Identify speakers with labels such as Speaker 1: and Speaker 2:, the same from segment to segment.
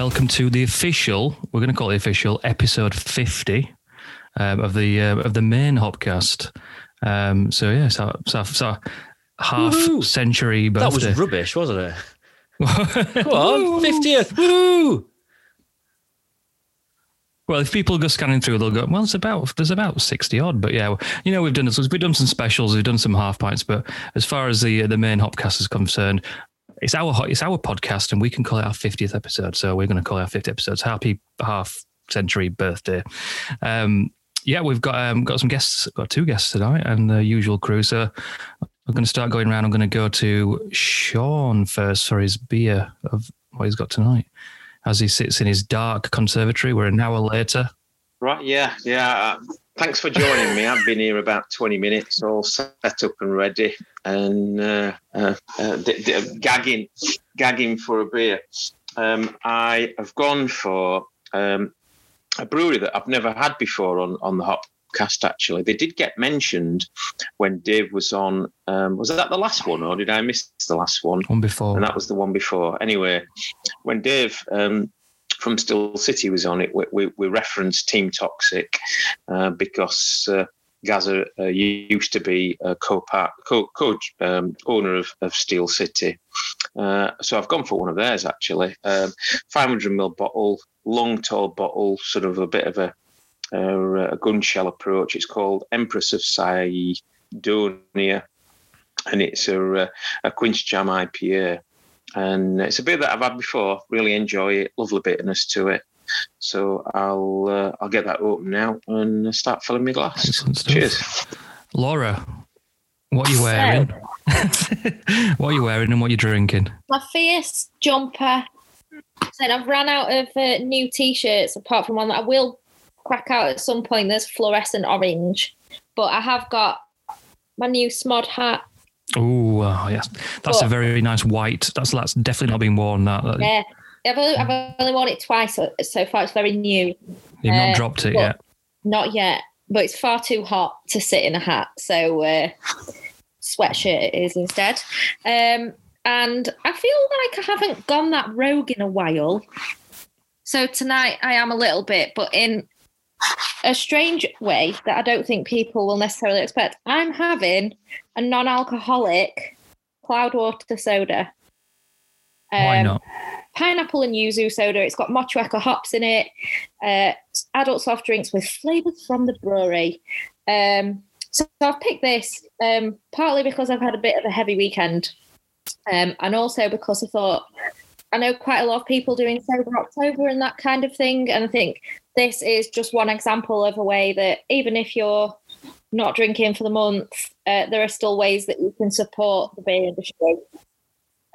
Speaker 1: welcome to the official. We're going to call it official episode fifty um, of the uh, of the main Hopcast. Um, so yeah, so so, so half
Speaker 2: Woohoo.
Speaker 1: century
Speaker 2: That was rubbish, wasn't it? Come on, fiftieth. Woo!
Speaker 1: Well, if people go scanning through, they'll go, "Well, it's about there's about sixty odd." But yeah, you know, we've done this. we've done some specials, we've done some half pints, but as far as the the main Hopcast is concerned, it's our it's our podcast, and we can call it our fiftieth episode. So we're going to call it our fiftieth episodes. Happy half century birthday! Um, yeah, we've got um, got some guests, got two guests tonight, and the usual crew. So I'm going to start going around. I'm going to go to Sean first for his beer of what he's got tonight. As he sits in his dark conservatory, we're an hour later.
Speaker 3: Right, yeah, yeah. Thanks for joining me. I've been here about 20 minutes, all set up and ready, and uh, uh, uh, d- d- gagging, gagging for a beer. Um, I have gone for um, a brewery that I've never had before on on the Hopcast. Actually, they did get mentioned when Dave was on. Um, was that the last one, or did I miss the last one?
Speaker 1: One before.
Speaker 3: and that was the one before. Anyway, when Dave um, from Steel City was on it, we, we, we referenced Team Toxic uh, because uh, Gazza uh, used to be a co, co um, owner of, of Steel City. Uh, so I've gone for one of theirs actually. Um, 500 ml bottle, long, tall bottle, sort of a bit of a, a, a gun shell approach. It's called Empress of Sidonia and it's a, uh, a Quince Jam IPA. And it's a beer that I've had before. Really enjoy it. Lovely bitterness to it. So I'll uh, I'll get that open now and start filling my glass. Cheers.
Speaker 1: Laura, what are you wearing? what are you wearing and what are you drinking?
Speaker 4: my fierce jumper. Said I've ran out of uh, new t-shirts apart from one that I will crack out at some point. There's fluorescent orange, but I have got my new Smod hat.
Speaker 1: Oh, oh yes, that's a very nice white. That's that's definitely not been worn. That, that-
Speaker 4: Yeah, I've only, I've only worn it twice so, so far. It's very new.
Speaker 1: you've not
Speaker 4: uh,
Speaker 1: dropped it yet.
Speaker 4: Not yet, but it's far too hot to sit in a hat. So uh, sweatshirt it is instead. Um, and I feel like I haven't gone that rogue in a while. So tonight I am a little bit, but in a strange way that I don't think people will necessarily expect. I'm having a non-alcoholic Cloudwater soda.
Speaker 1: Why
Speaker 4: Um,
Speaker 1: not?
Speaker 4: pineapple and yuzu soda. It's got Motueka hops in it. Uh, adult soft drinks with flavors from the brewery. Um, so I've picked this um, partly because I've had a bit of a heavy weekend, um, and also because I thought I know quite a lot of people doing sober October and that kind of thing, and I think this is just one example of a way that even if you're not drinking for the month, uh, there are still ways that you can support the beer industry.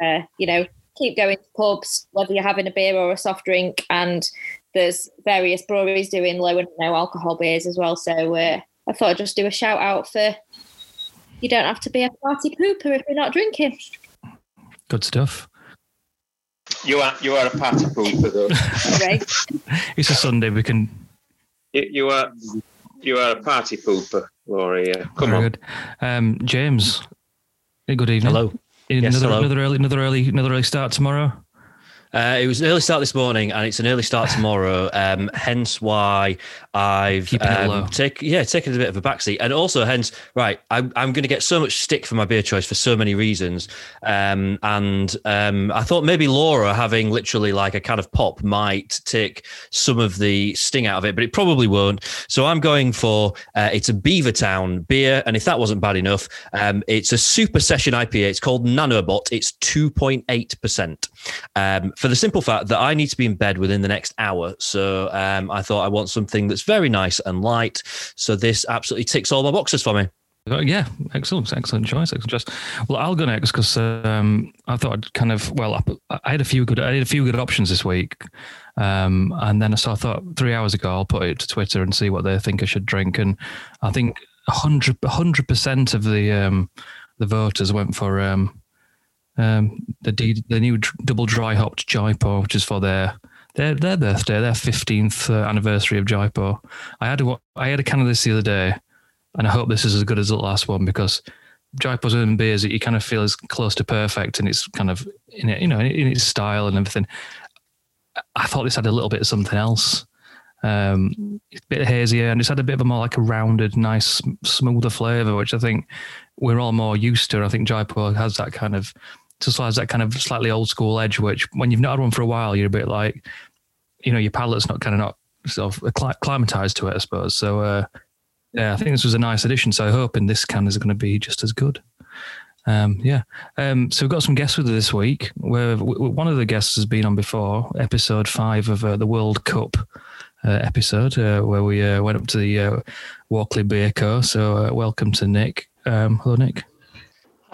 Speaker 4: Uh, you know, keep going to pubs, whether you're having a beer or a soft drink, and there's various breweries doing low and no alcohol beers as well. So uh, I thought I'd just do a shout out for you don't have to be a party pooper if you're not drinking.
Speaker 1: Good stuff.
Speaker 3: You are you are a party pooper though.
Speaker 4: Right.
Speaker 1: It's a Sunday. We can.
Speaker 3: you, you are you are a party pooper, Laurie. Come
Speaker 1: very
Speaker 3: on.
Speaker 1: Good. Um, James. hey, Good evening.
Speaker 2: Hello. Yes,
Speaker 1: Another,
Speaker 2: hello.
Speaker 1: another early, another early, another early start tomorrow.
Speaker 2: Uh, it was an early start this morning, and it's an early start tomorrow. Um, hence why I've
Speaker 1: Keeping it low.
Speaker 2: um, take, yeah taken a bit of a backseat, and also hence right. I'm, I'm going to get so much stick for my beer choice for so many reasons. Um, and um, I thought maybe Laura having literally like a kind of pop might take some of the sting out of it, but it probably won't. So I'm going for uh, it's a Beavertown beer, and if that wasn't bad enough, um, it's a super session IPA. It's called Nanobot. It's 2.8 percent. Um, for the simple fact that I need to be in bed within the next hour. So um, I thought I want something that's very nice and light. So this absolutely ticks all my boxes for me.
Speaker 1: Uh, Yeah, excellent, excellent choice, excellent choice. Well, I'll go next because um, I thought I'd kind of well, I, I had a few good, I had a few good options this week, um, and then so I thought three hours ago I'll put it to Twitter and see what they think I should drink, and I think hundred percent of the um, the voters went for um, um, the D, the new double dry hopped Jaipur, which is for their their their birthday, their fifteenth uh, anniversary of Jaipur. I had a, I had a can of this the other day, and I hope this is as good as the last one because Jaipur's own beers that you kind of feel is close to perfect, and it's kind of in it, you know, in its style and everything. I thought this had a little bit of something else. Um, it's a bit hazier, and it's had a bit of a more like a rounded, nice, smoother flavour, which I think we're all more used to. I think Jaipur has that kind of just has that kind of slightly old school edge, which when you've not had one for a while, you're a bit like, you know, your palate's not kind of not sort of acclimatized to it, I suppose. So, uh, yeah, I think this was a nice addition. So I hope in this can is going to be just as good. Um, yeah. Um, so we've got some guests with us this week. Where one of the guests has been on before, episode five of uh, the World Cup uh, episode, uh, where we uh, went up to the uh, Walkley Beer Co. So uh, welcome to Nick. Um, hello, Nick.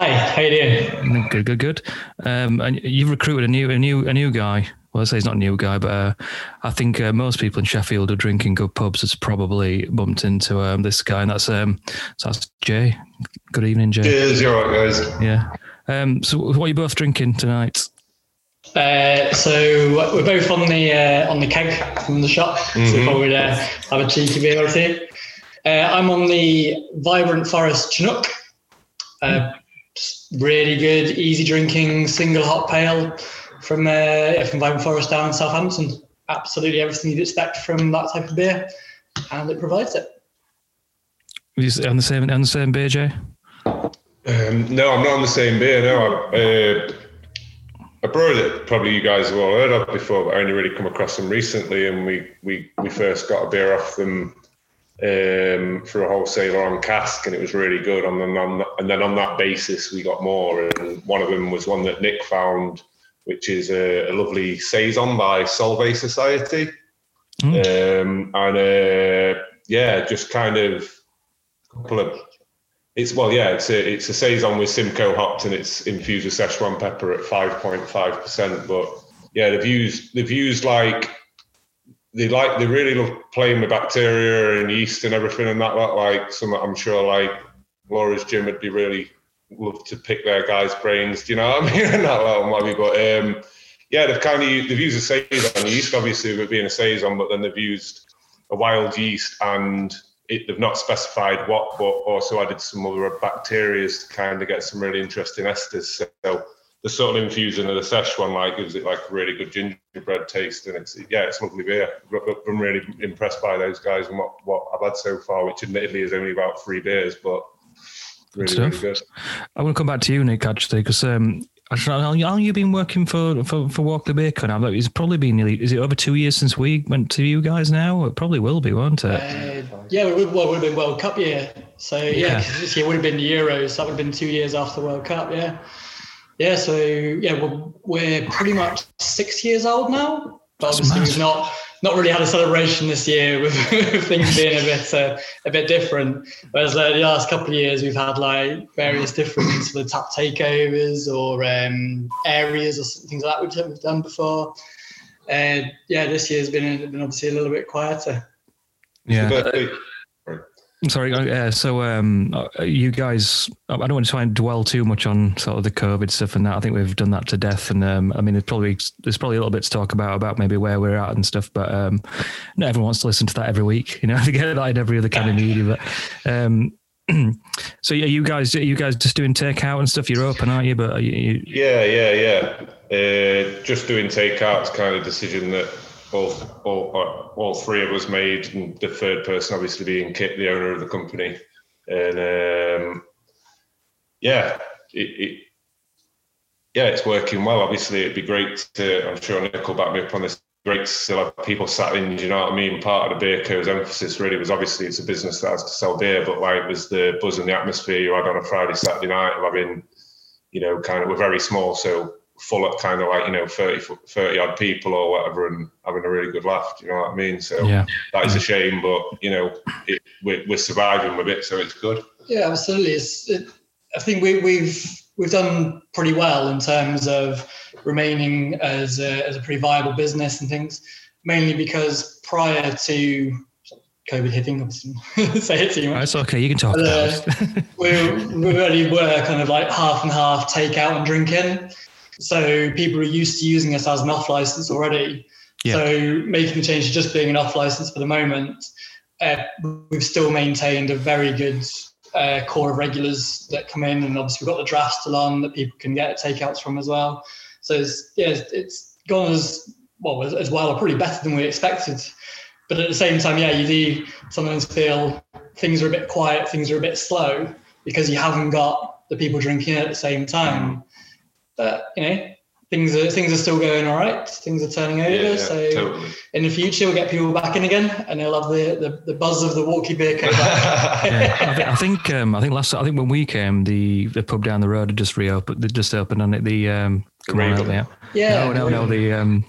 Speaker 5: Hi, how you doing?
Speaker 1: Good, good, good. Um, and you've recruited a new, a new, a new guy. Well, I say he's not a new guy, but uh, I think uh, most people in Sheffield who drink in good pubs has probably bumped into um, this guy, and that's um, so that's Jay. Good evening, Jay.
Speaker 6: Cheers, you all right, guys?
Speaker 1: Yeah. Um, so, what are you both drinking tonight?
Speaker 5: Uh, so we're both on the uh, on the keg from the shop, mm-hmm. so we thought we'd uh, have a cheeky beer or two. Uh, I'm on the Vibrant Forest Chinook. Really good, easy drinking, single hop pale from uh, from Vibrant Forest down in Southampton. Absolutely everything you'd expect from that type of beer, and it provides it.
Speaker 1: Is on the same on the same beer, Jay?
Speaker 6: Um, no, I'm not on the same beer. No, I, uh, I brewed it. Probably you guys have all heard of before, but I only really come across them recently. And we we we first got a beer off them um, for a wholesaler on cask, and it was really good. And then on and then on that basis, we got more. And one of them was one that Nick found, which is a, a lovely saison by Solvay Society. Mm. Um, and uh, yeah, just kind of a couple of it's well, yeah, it's a it's a saison with Simcoe hops and it's infused with Szechuan pepper at five point five percent. But yeah, they've used they've used like they like they really love playing with bacteria and yeast and everything and that lot. Like some, I'm sure like Laura's Jim would be really love to pick their guys' brains. Do you know what I mean? and that lot maybe, but um, yeah, they've kind of they've used a saison yeast obviously with being a saison, but then they've used a wild yeast and it, they've not specified what, but also added some other bacteria to kind of get some really interesting esters. So the sort of infusion of the Szechuan like gives it like a really good gingerbread taste, and it's yeah, it's lovely beer. I'm really impressed by those guys and what what I've had so far, which admittedly is only about three beers, but really, really good.
Speaker 1: I want to come back to you, Nick, actually, because um, how long you been working for for for Walkley Beer Co now? It's probably been nearly. Is it over two years since we went to you guys? Now it probably will be, won't it?
Speaker 5: Uh, yeah, it would, well, it would have been World Cup year. So yeah, yeah. this year would have been Euros. So that would have been two years after the World Cup. Yeah. Yeah, so yeah, we're, we're pretty much six years old now. But obviously, we've not not really had a celebration this year with, things being a bit uh, a bit different. Whereas uh, the last couple of years, we've had like various different sort of tap takeovers or um, areas or things like that which we've done before. Uh, yeah, this year's been been obviously a little bit quieter.
Speaker 1: Yeah. Sorry. Uh, so, um, uh, you guys, I don't want to try and dwell too much on sort of the COVID stuff and that. I think we've done that to death. And um, I mean, there's probably there's probably a little bit to talk about about maybe where we're at and stuff. But um, not everyone wants to listen to that every week. You know, to get that in every other kind of media. But um, so yeah, you guys, you guys just doing takeout and stuff. You're open, aren't you? But you, you...
Speaker 6: yeah, yeah, yeah. Uh, just doing takeout's kind of decision that all, all, all three of us made, and the third person obviously being Kit, the owner of the company. And um, yeah, it, it, yeah, it's working well. Obviously, it'd be great to, I'm sure Nick will back me up on this, great to still have people sat in, you know what I mean? Part of the Beer Co's emphasis really was obviously it's a business that has to sell beer, but like it was the buzz and the atmosphere you had on a Friday, Saturday night of having, you know, kind of, we're very small, so full up kind of like you know 30, 30 odd people or whatever and having a really good laugh you know what i mean so yeah. that is a shame but you know it, we're, we're, surviving with it so it's good
Speaker 5: yeah absolutely it's it, i think we, we've we've done pretty well in terms of remaining as a, as a pretty viable business and things mainly because prior to COVID hitting, say it too much.
Speaker 1: It's okay, you can talk. Uh,
Speaker 5: we, we really were kind of like half and half takeout and drinking. So people are used to using us as an off license already. Yeah. So making the change to just being an off license for the moment, uh, we've still maintained a very good uh, core of regulars that come in, and obviously we've got the draft still on that people can get takeouts from as well. So it's yeah, it's gone as well as, as well or probably better than we expected. But at the same time, yeah, you do sometimes feel things are a bit quiet, things are a bit slow because you haven't got the people drinking at the same time. But you know, things are things are still going all right. Things are turning over.
Speaker 6: Yeah, yeah,
Speaker 5: so
Speaker 6: totally.
Speaker 5: in the future, we'll get people back in again, and they'll have the the, the buzz of the Walkley beer come back.
Speaker 1: yeah, I think I think, um, I think last I think when we came, the the pub down the road had just reopened. They just opened on it. The um, come on, help me out.
Speaker 5: yeah.
Speaker 1: No, no, no. The um,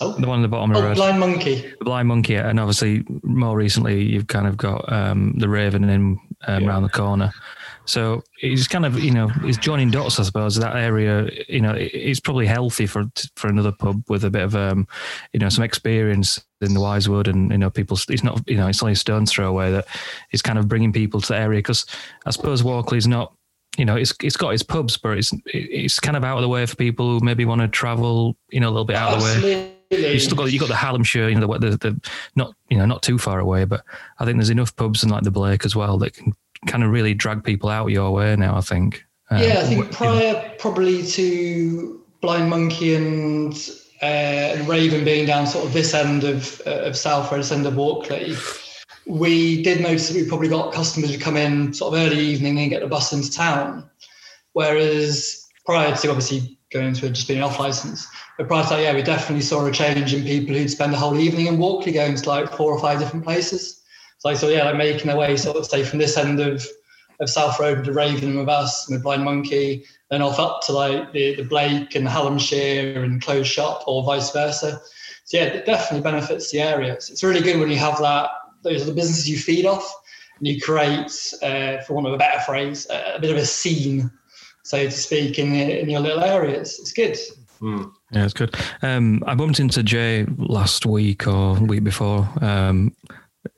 Speaker 5: Oh.
Speaker 1: the one at the bottom of the
Speaker 5: Oh,
Speaker 1: road.
Speaker 5: blind monkey.
Speaker 1: The Blind Monkey, and obviously more recently you've kind of got um, the Raven in um,
Speaker 6: Yeah.
Speaker 1: around the corner. So it's kind of you know it's joining dots, I suppose. That area, you know, it's probably healthy for for another pub with a bit of um, you know some experience in the Wisewood, and you know people. It's not you know it's only a stone's throw away that it's kind of bringing people to the area because I suppose Walkley's not. You know, it's it's got its pubs, but it's it's kind of out of the way for people who maybe want to travel, you know, a little bit out of the way you still got you got the Hallamshire, you know, the, the, the not you know not too far away, but I think there's enough pubs and like the Blake as well that can kind of really drag people out your way now. I think. Um,
Speaker 5: yeah, I think
Speaker 1: know,
Speaker 5: prior probably to Blind Monkey and uh, and Raven being down sort of this end of uh, of South Road, this end of Walkley, we did notice that we probably got customers who come in sort of early evening and get the bus into town. Whereas prior to obviously going it just being off license, but prior to that, yeah, we definitely saw a change in people who'd spend the whole evening in Walkley going to like four or five different places. So I saw, yeah, like making their way sort of say from this end of of South Road to Raven with us and with Blind Monkey, then off up to like the, the Blake and Hallamshire and Closed Shop or vice versa. So yeah, it definitely benefits the area. So it's really good when you have that. Those are the businesses you feed off, and you create, uh, for want of a better phrase, a, a bit of a scene, so to speak, in, the, in your little areas. It's good.
Speaker 6: Hmm.
Speaker 1: Yeah, it's good. Um, I bumped into Jay last week or week before. Um,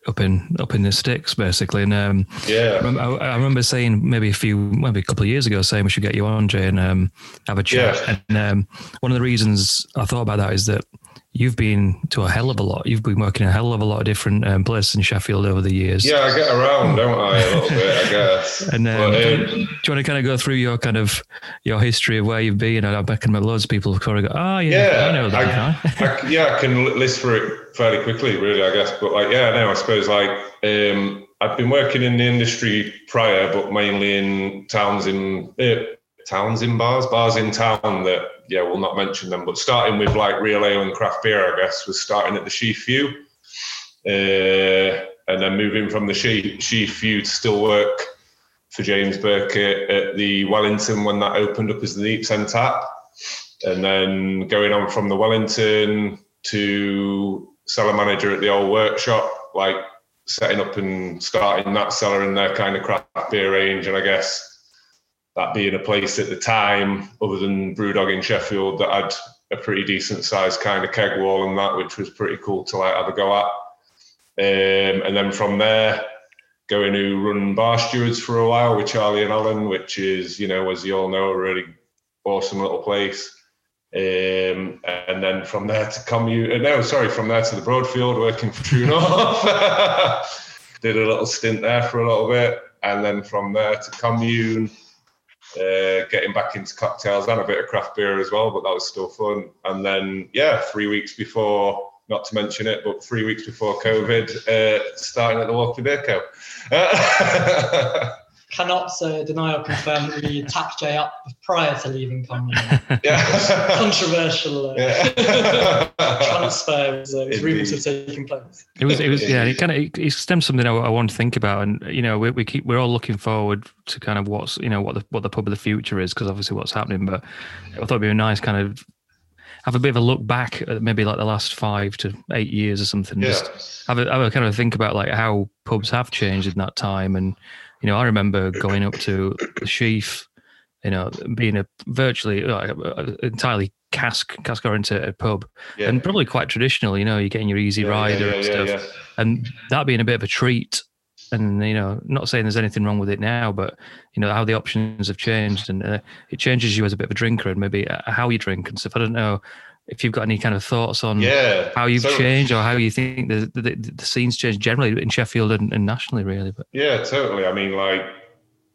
Speaker 1: up in up in the sticks basically and um
Speaker 6: Yeah.
Speaker 1: I, I remember saying maybe a few maybe a couple of years ago saying we should get you on Jay and um have a chat
Speaker 6: Yeah.
Speaker 1: and um one of the reasons I thought about that is that you've been to a hell of a lot you've been working a hell of a lot of different um, places in Sheffield over the years
Speaker 6: Yeah, I get around, don't I, a little bit, I guess.
Speaker 1: and um,
Speaker 6: But,
Speaker 1: do, you,
Speaker 6: um,
Speaker 1: do you want to kind of go through your kind of your history of where you've been? And I reckon loads of people have kind of go, oh yeah,
Speaker 6: Yeah,
Speaker 1: I know that.
Speaker 6: I,
Speaker 1: guy."
Speaker 6: I, yeah, I can list for it fairly quickly, really, I guess. But like, yeah, no, I suppose like um, I've been working in the industry prior, but mainly in towns in uh, towns in bars, bars in town that yeah, we'll not mention them. But starting with like real ale and craft beer, I guess, was starting at the Sheaf View, uh, and then moving from the Sheaf, View to still work for James Birkett at the Wellington when that opened up as the Neepsend Tap and then going on from the Wellington to cellar manager at the old workshop, like setting up and starting that cellar in their kind of craft beer range. And I guess that being a place at the time, other than Brewdog in Sheffield, that had a pretty decent sized kind of keg wall and that, which was pretty cool to like have a go at. Um, and then from there, going to run bar stewards for a while with Charlie and Alan, which is, you know, as you all know, a really awesome little place. Um, and then from there to commute, no, sorry, from there to the Broadfield, working for True North. Did a little stint there for a little bit. And then from there to commune, uh, getting back into cocktails and a bit of craft beer as well, but that was still fun. And then, yeah, three weeks before, not to mention it, but three weeks before COVID, uh, starting at the Walkley Beer Co.
Speaker 5: Cannot uh, deny or confirm that we tapped Jay up prior to leaving Commune.
Speaker 6: yeah.
Speaker 5: Controversial uh,
Speaker 6: yeah.
Speaker 5: transfer was, uh, was rumored to have taken place.
Speaker 1: It was, it was, yeah. It kind of it, it stems something I, I want to think about, and you know, we, we keep we're all looking forward to kind of what's you know what the what the pub of the future is because obviously what's happening. But I thought it'd be a nice kind of have a bit of a look back at maybe like the last five to eight years or something. Just
Speaker 6: Yeah.
Speaker 1: have a, have a kind of think about like how pubs have changed in that time. And, you know, I remember going up to the Sheaf, you know, being a virtually like, a- entirely cask cask oriented pub
Speaker 6: Yeah.
Speaker 1: and probably quite traditional, you know, you're getting your easy
Speaker 6: Yeah,
Speaker 1: rider
Speaker 6: yeah,
Speaker 1: and stuff. And that being a bit of a treat. And, you know, not saying there's anything wrong with it now, but, you know, how the options have changed and uh, it changes you as a bit of a drinker and maybe uh, how you drink and stuff. I don't know if you've got any kind of thoughts on
Speaker 6: Yeah.
Speaker 1: how you've
Speaker 6: So-
Speaker 1: changed or how you think the the, the scene's changed generally in Sheffield and, and nationally, really. But
Speaker 6: Yeah, totally. I mean, like,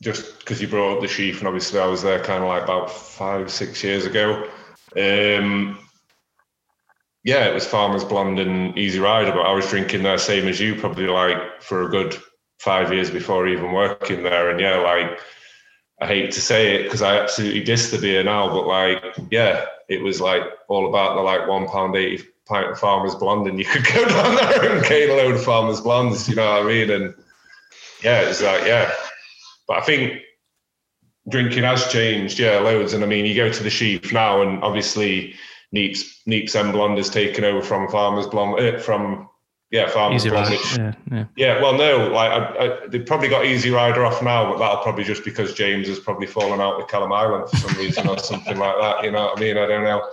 Speaker 6: just because you brought up the sheaf, and obviously I was there kind of like about five, six years ago. Um, yeah, it was Farmers Blonde and Easy Rider, but I was drinking there same as you, probably like for a good five years before even working there. And yeah, like I hate to say it because I absolutely diss the beer now, but like, yeah, it was like all about the like one pound eighty pint of Farmers Blonde, and you could go down there and get a load of Farmers Blondes, you know what I mean? And yeah, it's like yeah, but I think drinking has changed, yeah, loads. And I mean, you go to the Sheaf now, and obviously Neeps Neepsend Blonde has taken over from Farmers Blonde uh, from yeah Farmers
Speaker 1: Easy Rider, yeah, yeah.
Speaker 6: yeah, well, no, like I, I, they've probably got Easy Rider off now, but that'll probably just because James has probably fallen out with Kelham Island for some reason or something like that. You know what I mean? I don't know.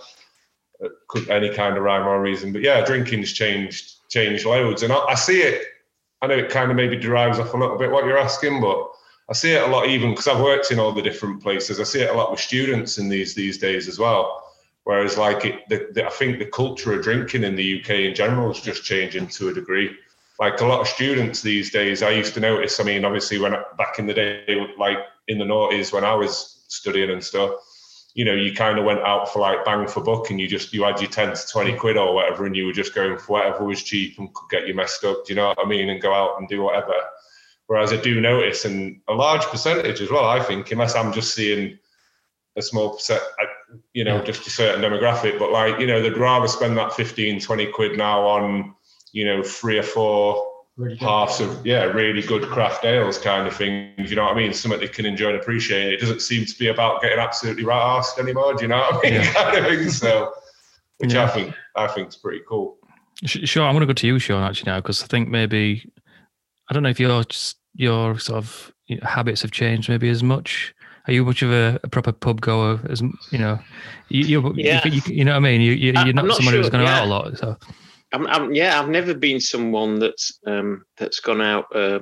Speaker 6: It Could any kind of rhyme or reason, but yeah, drinking's changed changed loads, and I, I see it. I know it kind of maybe derives off a little bit what you're asking, but I see it a lot even because I've worked in all the different places. I see it a lot with students in these these days as well. Whereas, like, it, the, the, I think the culture of drinking in the UK in general is just changing to a degree. Like a lot of students these days, I used to notice. I mean, obviously, when back in the day, like in the noughties when I was studying and stuff, you know, you kind of went out for like bang for buck, and you just you had your ten to twenty quid or whatever, and you were just going for whatever was cheap and could get you messed up. Do you know what I mean? And go out and do whatever. Whereas I do notice, and a large percentage as well, I think, unless I'm just seeing a small percent, I- you know, just a certain demographic, but like, you know, they'd rather spend that 15, 20 quid now on, you know, three or four
Speaker 5: Really
Speaker 6: halves of, yeah, really good craft ales kind of thing. You know what I mean? Something they can enjoy and appreciate. It doesn't seem to be about getting absolutely right arsed anymore. Do you know what I mean?
Speaker 1: Yeah.
Speaker 6: kind of thing. So, which
Speaker 1: Yeah.
Speaker 6: I think, I think is pretty cool.
Speaker 1: Sure, I'm going to go to you, Sean, actually now, because I think maybe I don't know if your your sort of habits have changed maybe as much. Are you much of a, a proper pub goer? As you know, you you,
Speaker 3: Yeah.
Speaker 1: you, you, know what I mean. You, you
Speaker 3: I-
Speaker 1: you're not
Speaker 3: not
Speaker 1: someone who's going
Speaker 3: yeah.
Speaker 1: out a lot. So
Speaker 3: I'm, I'm, yeah, I've never been someone that's um, that's gone out uh,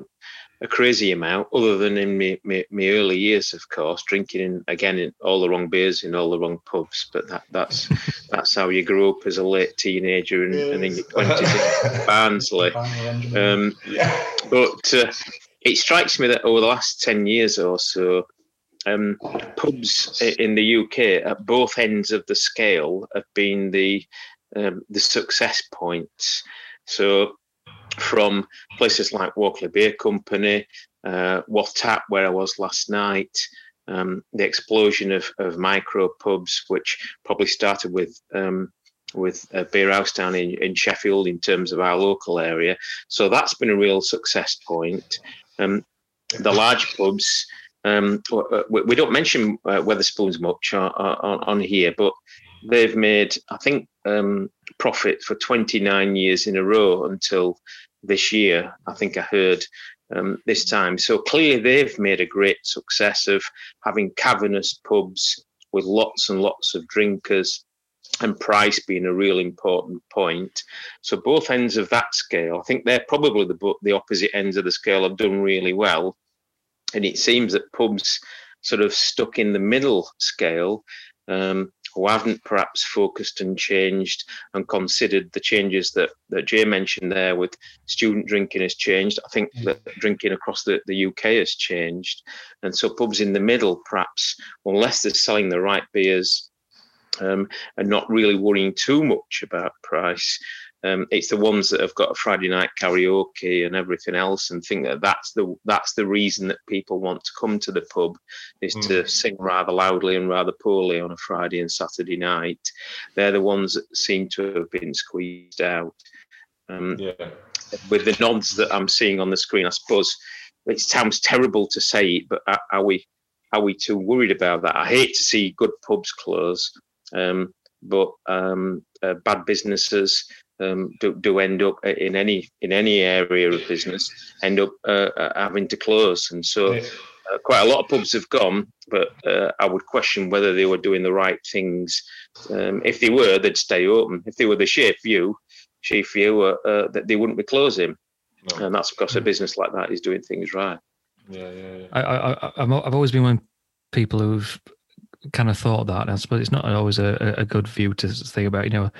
Speaker 3: a crazy amount, other than in my, my, my early years, of course, drinking in, again in all the wrong beers in all the wrong pubs. But that, that's that's how you grow up as a late teenager and, and in your twenties in Barnsley. Um,
Speaker 6: yeah.
Speaker 3: but uh, it strikes me that over the last 10 years or so, um, pubs in the UK at both ends of the scale have been the um, the success points. So, from places like Walkley Beer Company, uh, Tap, where I was last night, um, the explosion of, of micro pubs, which probably started with um, with a beer house down in, in Sheffield in terms of our local area. So that's been a real success point. Um, the large pubs, um, we, don't mention uh, Wetherspoons much on, on, on here, but they've made, I think, um, profit for 29 years in a row until this year. I think I heard um, this time. So clearly, they've made a great success of having cavernous pubs with lots and lots of drinkers and price being a real important point. So both ends of that scale, I think they're probably the the opposite ends of the scale have done really well. And it seems that pubs sort of stuck in the middle scale, um, who haven't perhaps focused and changed and considered the changes that, that Jay mentioned there with student drinking has changed. I think that drinking across the, the UK has changed. And so pubs in the middle, perhaps, unless they're selling the right beers, um, and not really worrying too much about price. Um, it's the ones that have got a Friday night karaoke and everything else, and think that that's the that's the reason that people want to come to the pub is to sing rather loudly and rather poorly on a Friday and Saturday night. They're the ones that seem to have been squeezed out. Um,
Speaker 6: Yeah.
Speaker 3: with the nods that I'm seeing on the screen, I suppose it sounds terrible to say it, but are, are we are we too worried about that? I hate to see good pubs close, um, but um, uh, bad businesses um, do, do end up in any in any area of business end up uh, uh, having to close, and so
Speaker 6: Yeah.
Speaker 3: uh, quite a lot of pubs have gone. But uh, I would question whether they were doing the right things. Um, if they were, they'd stay open. If they were the Sheaf View, Sheaf View, uh, uh, that they wouldn't be closing,
Speaker 6: No.
Speaker 3: and that's because a business like that is doing things right.
Speaker 6: Yeah, yeah, yeah.
Speaker 1: I, I, I I'm, I've always been one of people who've kind of thought that. and I suppose it's not always a, a a good view to think about. You know,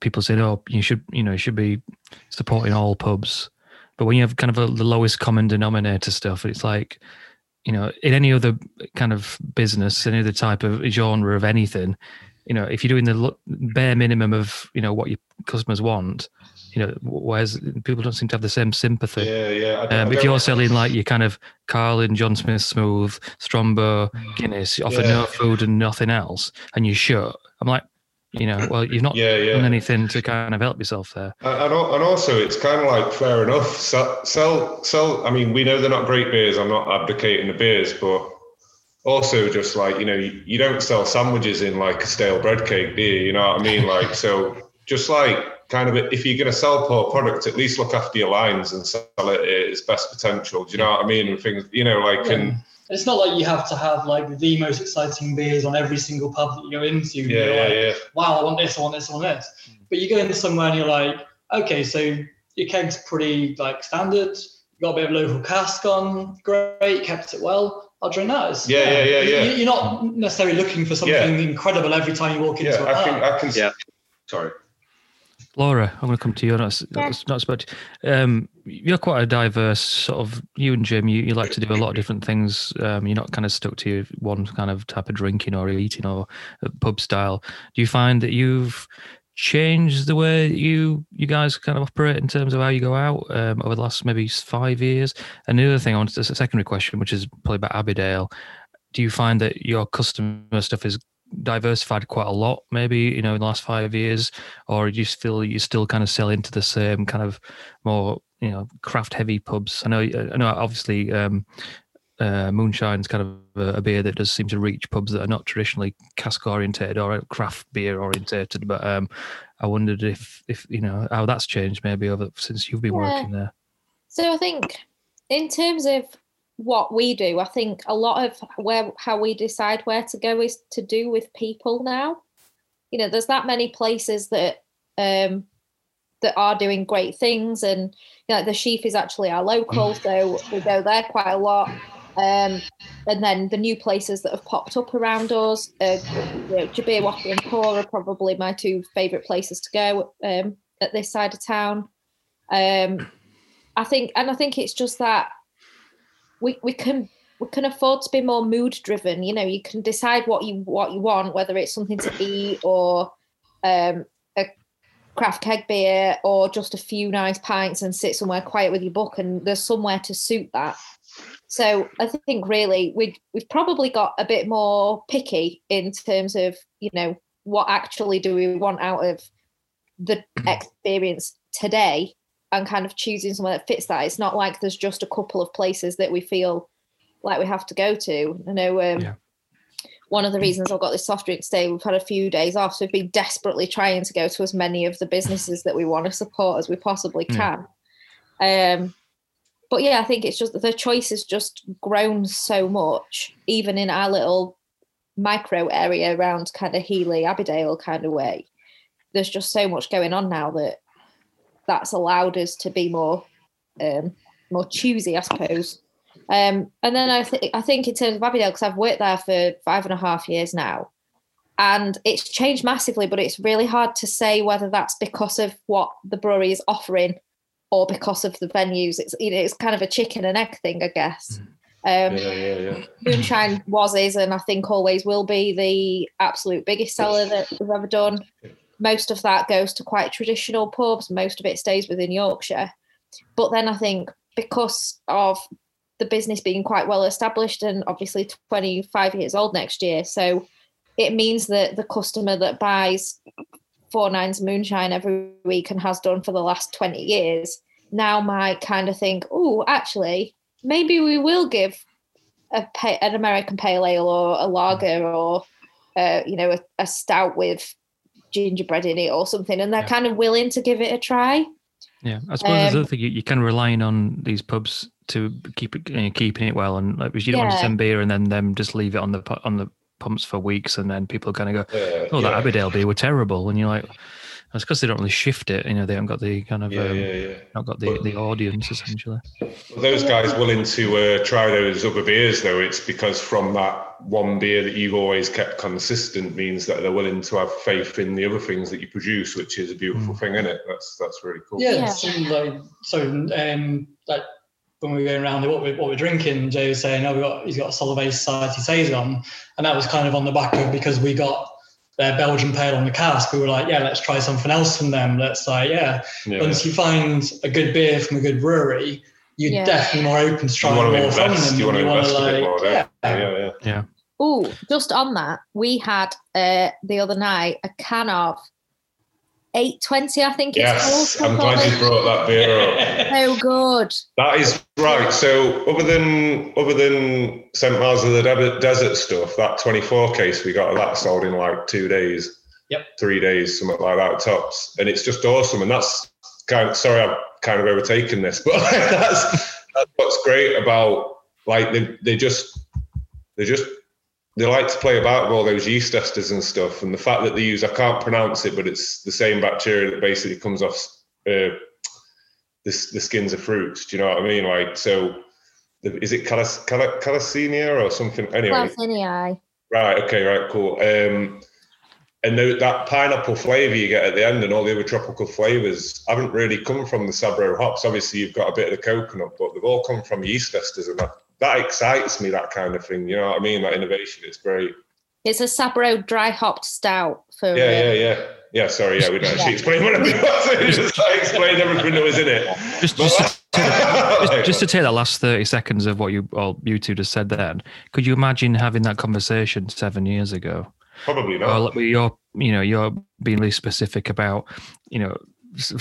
Speaker 1: people say, "Oh, you should, you know, you should be supporting all pubs," but when you have kind of a, the lowest common denominator stuff, it's like, you know, in any other kind of business, any other type of genre of anything, you know, if you're doing the bare minimum of you know what your customers want, you know, whereas people don't seem to have the same sympathy.
Speaker 6: Yeah, yeah.
Speaker 1: Um, if you're selling like your kind of Carling, John Smith Smooth, Strongbow, Guinness, you offer
Speaker 6: Yeah.
Speaker 1: no food and nothing else, and you shut, I'm like, you know, well, you've not
Speaker 6: yeah, yeah.
Speaker 1: done anything to kind of help yourself there.
Speaker 6: And, and also, it's kind of like fair enough. Sell, sell, sell. I mean, we know they're not great beers. I'm not advocating the beers, but also just like you know, you, you don't sell sandwiches in like a stale bread cake, do you? You know what I mean? Like, so just like kind of if you're going to sell poor products, at least look after your lines and sell it at its best potential. Do you know what I mean? And things, you know, like and
Speaker 5: It's not like you have to have like the most exciting beers on every single pub that you go into.
Speaker 6: yeah,
Speaker 5: You're
Speaker 6: yeah,
Speaker 5: like,
Speaker 6: yeah.
Speaker 5: wow, I want this, I want this, I want this. But you go into somewhere and you're like, okay, so your keg's pretty like standard. You got a bit of local cask on, great, kept it well. I'll drink that. It's-
Speaker 6: Yeah, yeah, yeah, yeah.
Speaker 5: You- You're not necessarily looking for something
Speaker 6: Yeah.
Speaker 5: incredible every time you walk into
Speaker 6: Yeah,
Speaker 5: a
Speaker 6: I can,
Speaker 5: pub.
Speaker 6: I can.
Speaker 3: Yeah.
Speaker 6: Sorry.
Speaker 1: Laura, I'm going to come to you. Not,
Speaker 4: Yeah.
Speaker 1: not, not spoke to- um, you're quite a diverse sort of. You and Jim, you, you like to do a lot of different things. Um, you're not kind of stuck to one kind of type of drinking or eating or uh, pub style. Do you find that you've changed the way you you guys kind of operate in terms of how you go out um, over the last maybe five years? And the other thing I wanted to a secondary question, which is probably about Abbeydale. Do you find that your customer stuff is diversified quite a lot, maybe you know in the last five years, or do you feel you still kind of sell into the same kind of more you know craft heavy pubs? I know, I know, obviously. Um, uh, moonshine's kind of a, a beer that does seem to reach pubs that are not traditionally cask orientated or craft beer orientated. But um, I wondered if, if you know, how that's changed maybe over since you've been
Speaker 4: Yeah.
Speaker 1: working there.
Speaker 4: So I think in terms of what we do, I think a lot of where how we decide where to go is to do with people now. You know, there's that many places that um that are doing great things and you know the sheaf is actually our local, so we go there quite a lot. Um, and then the new places that have popped up around us, uh, you know, Jabir Waffle and Core are probably my two favourite places to go um, at this side of town. Um, I think, and I think it's just that we we can we can afford to be more mood driven. You know, you can decide what you what you want, whether it's something to eat or um, a craft keg beer or just a few nice pints and sit somewhere quiet with your book, and there's somewhere to suit that. So I think really we we've probably got a bit more picky in terms of you know what actually do we want out of the experience today and kind of choosing somewhere that fits that. It's not like there's just a couple of places that we feel like we have to go to. I know um,
Speaker 1: Yeah.
Speaker 4: one of the reasons I've got this soft drink today, we've had a few days off, so we've been desperately trying to go to as many of the businesses that we want to support as we possibly
Speaker 1: Yeah.
Speaker 4: can. Um, but yeah, I think it's just the choice has just grown so much, even in our little micro area around kind of Heeley, Abbeydale kind of way. There's just so much going on now that that's allowed us to be more um, more choosy, I suppose. Um, and then I think I think in terms of Abbeydale, because I've worked there for five and a half years now, and it's changed massively. But it's really hard to say whether that's because of what the brewery is offering or because of the venues. It's you know it's kind of a chicken and egg thing, I guess. Um,
Speaker 6: Yeah, yeah, yeah.
Speaker 4: Moonshine was is and I think always will be the absolute biggest seller that we've ever done. Most of that goes to quite traditional pubs, most of it stays within Yorkshire. But then I think because of the business being quite well established and obviously 25 years old next year, so it means that the customer that buys Four Nines Moonshine every week and has done for the last 20 years now might kind of think, oh, actually, maybe we will give a an American pale ale or a lager or uh, you know a, a stout with gingerbread in it or something, and they're
Speaker 1: Yeah.
Speaker 4: kind of willing to give it a try.
Speaker 1: Yeah, I suppose there's
Speaker 4: Um,
Speaker 1: other thing you, you're kind of relying on these pubs to keep it, you know, keeping it well, and like you don't want to send beer and then them just leave it on the on the pumps for weeks, and then people kind of go,
Speaker 6: Yeah,
Speaker 1: "Oh,
Speaker 6: yeah.
Speaker 1: that Abbeydale beer were terrible," and you're like, "That's because they don't really shift it. You know, they haven't got the kind of
Speaker 6: Yeah,
Speaker 1: um,
Speaker 6: yeah, yeah.
Speaker 1: not got the, the audience essentially."
Speaker 6: Well, those guys willing to uh, try those other beers, though, it's because from that one beer that you've always kept consistent means that they're willing to have faith in the other things that you produce, which is a beautiful thing, isn't it? That's that's really cool.
Speaker 5: Yeah,
Speaker 4: Yeah.
Speaker 5: so like so um like when we were going around what we what we're drinking, Jay was saying, oh, we got he's got a Solvay Society saison, and that was kind of on the back of because we got their Belgian pale on the cask, we were like, yeah, let's try something else from them. Let's like, yeah.
Speaker 6: Yeah.
Speaker 5: Once you find a good beer from a good brewery, you're
Speaker 4: Yeah.
Speaker 5: definitely more open to
Speaker 6: You
Speaker 5: trying more from
Speaker 6: invest.
Speaker 5: them.
Speaker 6: You want to
Speaker 5: wanna,
Speaker 6: invest a bit more.
Speaker 5: yeah.
Speaker 6: don't? Yeah, yeah.
Speaker 4: Oh, just on that, we had uh, the other night a can of 820, I think
Speaker 6: Yes,
Speaker 4: it's called.
Speaker 6: I'm glad you brought that beer up.
Speaker 4: So good.
Speaker 6: That is right. So other than other than St Miles of the De- Desert stuff, that 24 case we got that sold in like two days.
Speaker 5: Yep.
Speaker 6: Three days, something like that tops, and it's just awesome. And that's kind. Of, sorry, I've kind of overtaken this, but that's that's what's great about like they they just they just they like to play about with all those yeast esters and stuff, and the fact that they use I can't pronounce it, but it's the same bacteria that basically comes off uh, the, the skins of fruits. Do you know what I mean? Like, so the, is it calas, cala, calacenia or something? Anyway,
Speaker 4: Calcini.
Speaker 6: right. Okay. Right. Cool. Um, and the, that pineapple flavor you get at the end and all the other tropical flavors haven't really come from the Sabro hops. Obviously, you've got a bit of the coconut, but they've all come from yeast esters, and that, that excites me. That kind of thing. You know what I mean? That innovation. It's great.
Speaker 4: It's a Sabro dry hopped stout for
Speaker 6: Yeah.
Speaker 4: uh,
Speaker 6: Yeah. Yeah. Yeah. Sorry. Yeah. We don't actually explain what it was. We just like, explained everything that was in it.
Speaker 1: Just,
Speaker 6: But-
Speaker 1: just, just, just to take the last 30 seconds of what you all you two just said then, could you imagine having that conversation seven years ago?
Speaker 6: Probably not.
Speaker 1: Or like, you're, you know, you're being really specific about, you know,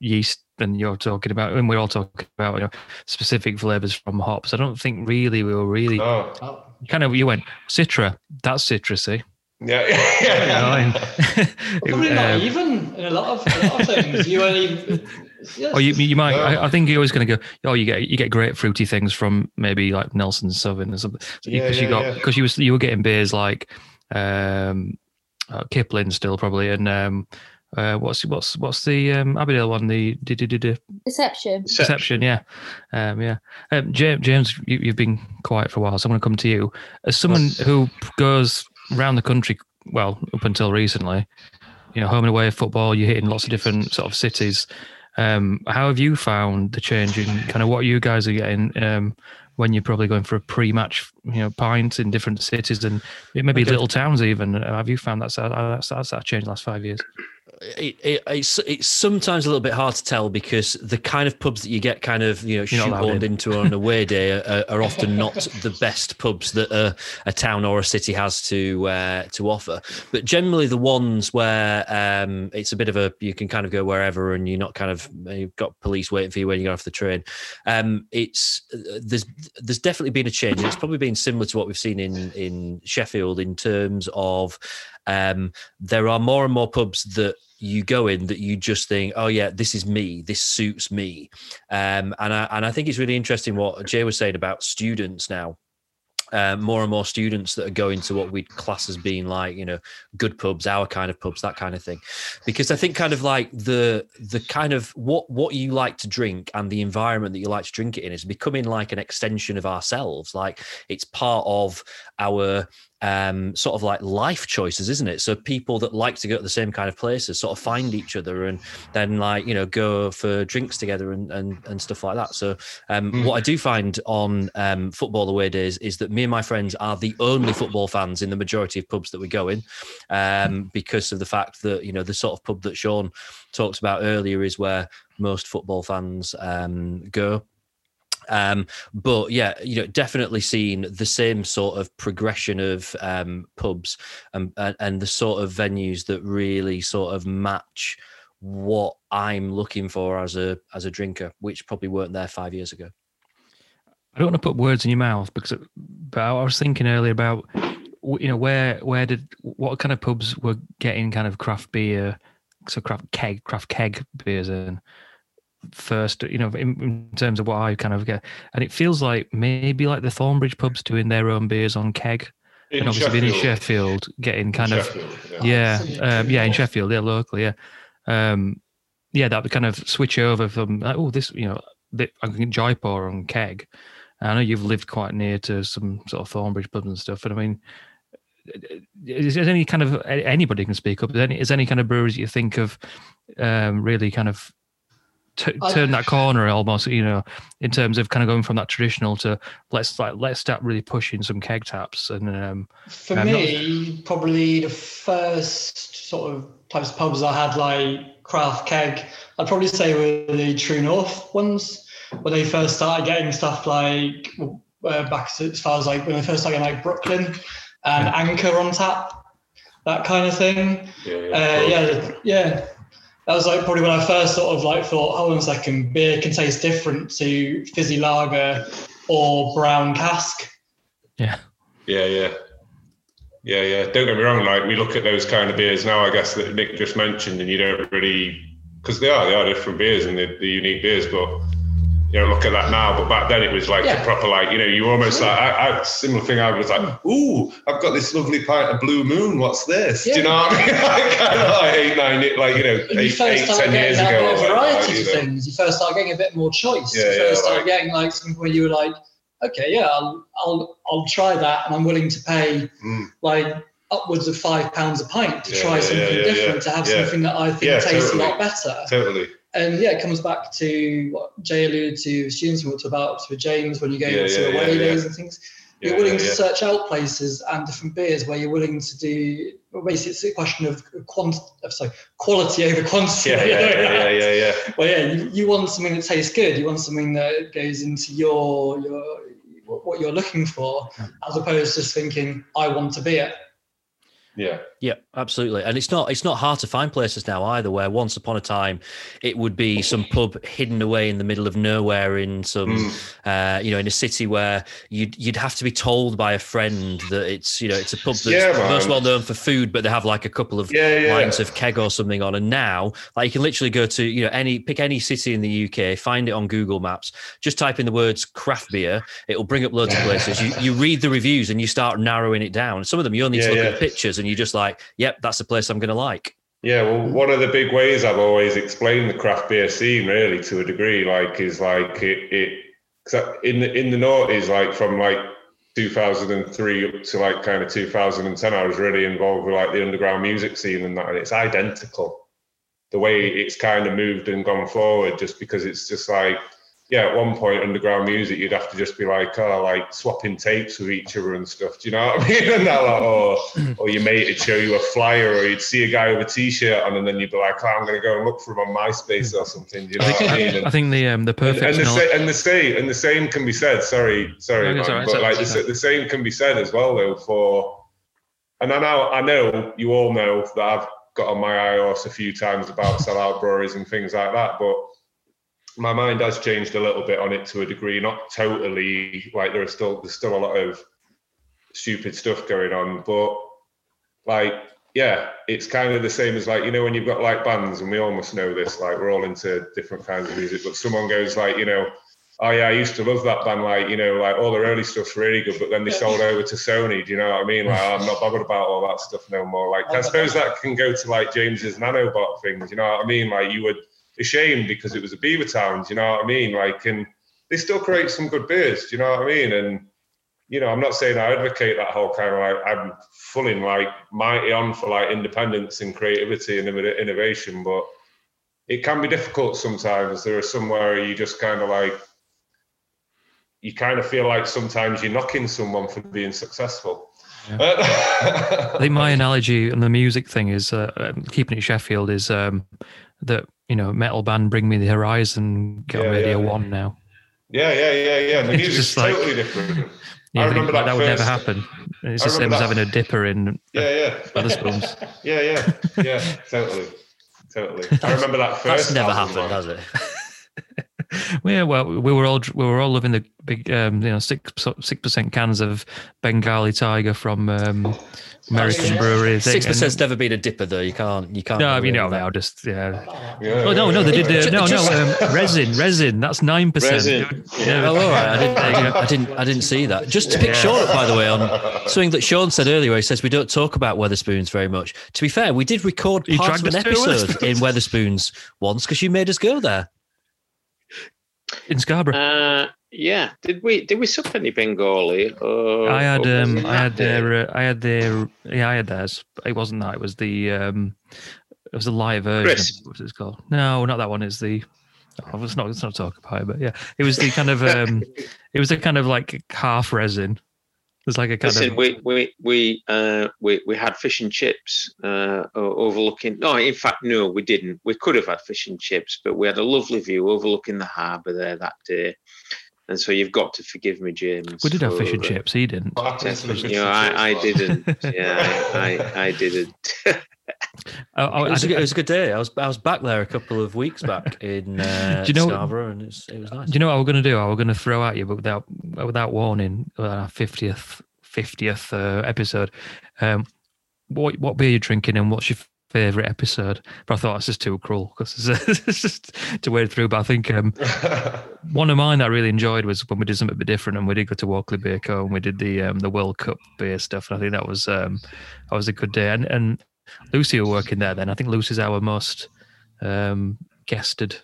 Speaker 1: yeast and you're talking about, and we're all talking about, you know, specific flavors from hops. I don't think really we were really
Speaker 6: no.
Speaker 5: Oh,
Speaker 1: kind of, you went, Citra, that's citrusy.
Speaker 6: Yeah. Yeah.
Speaker 1: You know, and-
Speaker 5: probably not
Speaker 1: um,
Speaker 5: even in a lot of, a lot of things. You only. Yes.
Speaker 1: Or you, you might.
Speaker 6: No.
Speaker 1: I, I think you're always going to go. Oh, you get you get great fruity things from maybe like Nelson Sauvin or something.
Speaker 6: Yeah,
Speaker 1: Because
Speaker 6: yeah,
Speaker 1: you got
Speaker 6: yeah.
Speaker 1: because you was you were getting beers like um, uh, Kipling still probably and um, uh, what's what's what's the um, Abbeydale one the
Speaker 4: Deception.
Speaker 1: Deception yeah. Um, yeah. Um, James James you, you've been quiet for a while so I'm going to come to you. As someone
Speaker 6: Yes.
Speaker 1: who goes around the country well up until recently you know home and away football you're hitting lots of different sort of cities. Um, how have you found the change in kind of what you guys are getting um, when you're probably going for a pre-match, you know, pints in different cities and it maybe
Speaker 2: Okay.
Speaker 1: little towns even? Have you found that's that's, that's that changed the last five years?
Speaker 2: It, it, it's it's sometimes a little bit hard to tell because the kind of pubs that you get kind of you know shoehorned
Speaker 1: in.
Speaker 2: into on a away day are, are often not the best pubs that a, a town or a city has to uh, to offer. But generally, the ones where um, it's a bit of a you can kind of go wherever and you're not kind of you've got police waiting for you when you get off the train. Um, it's there's there's definitely been a change. and It's probably been similar to what we've seen in in Sheffield in terms of um, there are more and more pubs that you go in that you just think, oh yeah, this is me, this suits me, um, and I and I think it's really interesting what Jay was saying about students now. Uh, more and more students that are going to what we'd class as being like you know good pubs our kind of pubs that kind of thing. Because i think kind of like the the kind of what what you like to drink and the environment that you like to drink it in is becoming like an extension of ourselves. Like it's part of our um, sort of like life choices, isn't it? So people that like to go to the same kind of places sort of find each other and then like you know go for drinks together and and, and stuff like that. So um,
Speaker 6: Mm.
Speaker 2: what I do find on um, football away days is that me and my friends are the only football fans in the majority of pubs that we go in, um, because of the fact that you know the sort of pub that Sean talked about earlier is where most football fans um, go. Um, but yeah, you know, definitely seen the same sort of progression of um, pubs and, and the sort of venues that really sort of match what I'm looking for as a as a drinker, which probably weren't there five years ago.
Speaker 1: I don't want to put words in your mouth because, but I was thinking earlier about, you know, where where did what kind of pubs were getting kind of craft beer, so craft keg, craft keg beers in first, you know, in, in terms of what I kind of get, and it feels like maybe like the Thornbridge pubs doing their own beers on keg,
Speaker 6: In
Speaker 1: and obviously being in Sheffield, getting kind of
Speaker 6: Sheffield,
Speaker 1: yeah, um, yeah, in Sheffield, yeah, locally, yeah, um, yeah, that kind of switch over from like, oh, this, you know, the, I can get Jaipur on keg. I know you've lived quite near to some sort of Thornbridge pubs and stuff, and I mean, is there any kind of anybody can speak up? Is any is any kind of breweries you think of um, really kind of t-
Speaker 5: I-
Speaker 1: turned that corner almost. You know, in terms of kind of going from that traditional to let's like let's start really pushing some keg taps and um,
Speaker 5: For
Speaker 1: I'm not-
Speaker 5: me, probably the first sort of types of pubs I had like craft keg, I'd probably say were the True North ones, where they first started getting stuff like uh, back as far as like when they first started getting like Brooklyn and Anchor on tap, that kind of thing.
Speaker 6: Yeah,
Speaker 5: Uh, yeah, yeah. That was like probably when I first sort of like thought, oh, hold on a second, beer can taste different to fizzy lager or brown cask.
Speaker 1: yeah,
Speaker 6: Yeah, yeah. Yeah, yeah. Don't get me wrong. Like we look at those kind of beers now, I guess that Nick just mentioned, and you don't really because they are they are different beers and they're, they're unique beers, but you don't look at that now. But back then it was like
Speaker 5: Yeah.
Speaker 6: a proper like you know you almost like I, I similar thing. I was like, ooh, I've got this lovely pint of Blue Moon. What's this? Do you know what I mean? like, kind of like eight, nine, like you know, eight,
Speaker 5: first
Speaker 6: eight
Speaker 5: getting
Speaker 6: years ago.
Speaker 5: bit
Speaker 6: I
Speaker 5: of
Speaker 6: was like,
Speaker 5: variety to
Speaker 6: know.
Speaker 5: things, you first start getting a bit more choice.
Speaker 6: Yeah,
Speaker 5: you
Speaker 6: yeah,
Speaker 5: first start
Speaker 6: like-
Speaker 5: getting like something where you were like, okay, yeah, I'll I'll I'll try that, and I'm willing to pay
Speaker 6: Mm.
Speaker 5: like upwards of five pounds a pint to
Speaker 6: Yeah,
Speaker 5: try
Speaker 6: yeah,
Speaker 5: something
Speaker 6: yeah, yeah,
Speaker 5: different, to have
Speaker 6: yeah.
Speaker 5: something that I think
Speaker 6: Yeah,
Speaker 5: tastes
Speaker 6: totally.
Speaker 5: a lot better.
Speaker 6: Totally.
Speaker 5: And yeah, it comes back to what Jay alluded to, students we talked about with James when you go
Speaker 6: Yeah,
Speaker 5: to
Speaker 6: yeah,
Speaker 5: away
Speaker 6: yeah,
Speaker 5: days and things. You're willing to search out places and different beers where you're willing to do. Well, basically, it's a question of quant, sorry, quality over quantity.
Speaker 6: Yeah, yeah, yeah, yeah, yeah, yeah.
Speaker 5: Well, yeah, you, you want something that tastes good. You want something that goes into your your what you're looking for, as opposed to just thinking, "I want a beer."
Speaker 6: Yeah.
Speaker 2: Yeah, absolutely. And it's not it's not hard to find places now either where once upon a time it would be some pub hidden away in the middle of nowhere in some
Speaker 6: Mm.
Speaker 2: uh, you know in a city where you'd you'd have to be told by a friend that it's you know it's a pub that's
Speaker 6: Yeah,
Speaker 2: most well known for food but they have like a couple of
Speaker 6: Yeah, yeah.
Speaker 2: lines of keg or something on and now like you can literally go to you know any pick any city in the UK find it on Google Maps just type in the words craft beer it'll bring up loads of places you you read the reviews and you start narrowing it down some of them you only need to look at the pictures and you're just like yep that's the place I'm going to like
Speaker 6: Yeah, well, one of the big ways I've always explained the craft beer scene, really, to a degree, like, is like it, it 'cause in the in the noughties, like from like 2003 up to like kind of 2010, I was really involved with like the underground music scene and that, and it's identical. The way it's kind of moved and gone forward, just because it's just like, yeah, at one point underground music, you'd have to just be like, oh, like swapping tapes with each other and stuff. Do you know what I mean? And that, like, or or your mate would show you a flyer, or you'd see a guy with a t-shirt on, and then you'd be like, oh, I'm going to go and look for him on MySpace or something. Do you know what I mean? And-
Speaker 1: I think the um the perfect
Speaker 6: and, the,
Speaker 1: smell-
Speaker 6: sa- and the same and the same can be said. Sorry, sorry,
Speaker 1: No,
Speaker 6: man,
Speaker 1: right,
Speaker 6: but like the, the same can be said as well though for. And I know I know you all know that I've got on my eye horse a few times about sellout breweries and things like that, but my mind has changed a little bit on it to a degree. Not totally. Like there are still there's still a lot of stupid stuff going on, but like yeah, it's kind of the same as like you know when you've got like bands, and we all must know this. Like we're all into different kinds of music, but someone goes like you know, oh yeah, I used to love that band. Like you know, like all the early stuff's really good, but then they sold over to Sony. Do you know what I mean? Like I'm not bothered about all that stuff no more. Like I suppose that can go to like James's nanobot things. You know what I mean? Like you would ashamed because it was a Beavertown. You know what I mean? Like and they still create some good beers. Do you know what I mean? And you know, I'm not saying I advocate that whole kind of like I'm fully like mighty on for like independence and creativity and innovation, but it can be difficult sometimes. There are somewhere you just kind of like you kind of feel like sometimes you're knocking someone for being successful.
Speaker 1: I think my analogy on the music thing is uh, um, keeping it Sheffield is um, that you know metal band Bring Me the Horizon get
Speaker 6: Yeah,
Speaker 1: on Radio
Speaker 6: yeah.
Speaker 1: One now.
Speaker 6: yeah, yeah, yeah, yeah. The music's
Speaker 1: just like-
Speaker 6: totally different.
Speaker 1: Yeah,
Speaker 6: I remember
Speaker 1: like,
Speaker 6: that
Speaker 1: that would never happen. It's
Speaker 6: I
Speaker 1: the same
Speaker 6: remember
Speaker 1: as having a dipper in
Speaker 6: Yeah, yeah.
Speaker 1: Wetherspoons.
Speaker 6: Yeah, yeah, yeah, totally, totally. I remember that first.
Speaker 2: that's never happened
Speaker 6: man.
Speaker 2: has it
Speaker 1: yeah, well, we were all we were all loving the big, um, you know, six six percent cans of Bengali Tiger from um, American
Speaker 5: yeah.
Speaker 1: Brewery.
Speaker 2: Six
Speaker 1: and-
Speaker 2: percent's never been a dipper though you can't you can't
Speaker 1: No,
Speaker 2: go
Speaker 1: I mean,
Speaker 2: away
Speaker 1: no,
Speaker 2: with that.
Speaker 1: now just yeah.
Speaker 6: Yeah,
Speaker 1: Oh no, no, they did. Uh, no,
Speaker 2: Just-
Speaker 1: no, um, resin, resin. That's nine percent.
Speaker 3: Resin.
Speaker 1: Yeah,
Speaker 2: Oh, all right. I didn't,
Speaker 1: There.
Speaker 2: I didn't. I didn't see that. Just to pick Sean up, by the way, on something that Sean said earlier. He says we don't talk about Wetherspoons very much. To be fair, we did record
Speaker 1: He
Speaker 2: parts of an episode in Wetherspoons once because you made us go there.
Speaker 1: In Scarborough.
Speaker 3: Uh, yeah. Did we did we sup any Bengali? Or,
Speaker 1: I had um I had their uh, I had their yeah I had theirs. It wasn't that. It was the um it was the live version.
Speaker 3: Crisp.
Speaker 1: What was it called? No, not that one. It's the Oh, let's not let's not talk about it, but yeah, it was the kind of um, it was a kind of like half resin. It was like a kind
Speaker 3: Listen,
Speaker 1: of
Speaker 3: we we we uh, we we had fish and chips uh, overlooking. No, in fact, no, we didn't. We could have had fish and chips, but we had a lovely view overlooking the harbour there that day. And so you've got to forgive me, James.
Speaker 1: we did have fish and
Speaker 3: uh,
Speaker 1: chips. He didn't.
Speaker 6: What happened to the fish
Speaker 3: You know, I, I didn't. Yeah, I, I, I didn't.
Speaker 1: I, I,
Speaker 2: It was,
Speaker 1: I
Speaker 2: a good,
Speaker 1: did-
Speaker 2: it was a good day. I was I was back there a couple of weeks back in uh,
Speaker 1: Do you know-
Speaker 2: Scarborough, and it's, it was nice.
Speaker 1: Do you know what we're going to do? We're going to throw at you, but without without warning, our fiftieth fiftieth uh, episode. Um, what what beer you drinking, and what's your favorite episode? But I thought it's just too cruel because it's, it's just to wade through. But I think um, one of mine that I really enjoyed was when we did something a bit different, and we did go to Walkley Beer Co. and we did the um, the World Cup beer stuff, and I think that was um, that was a good day. And and Lucy were working there then. I think Lucy's our most um, guested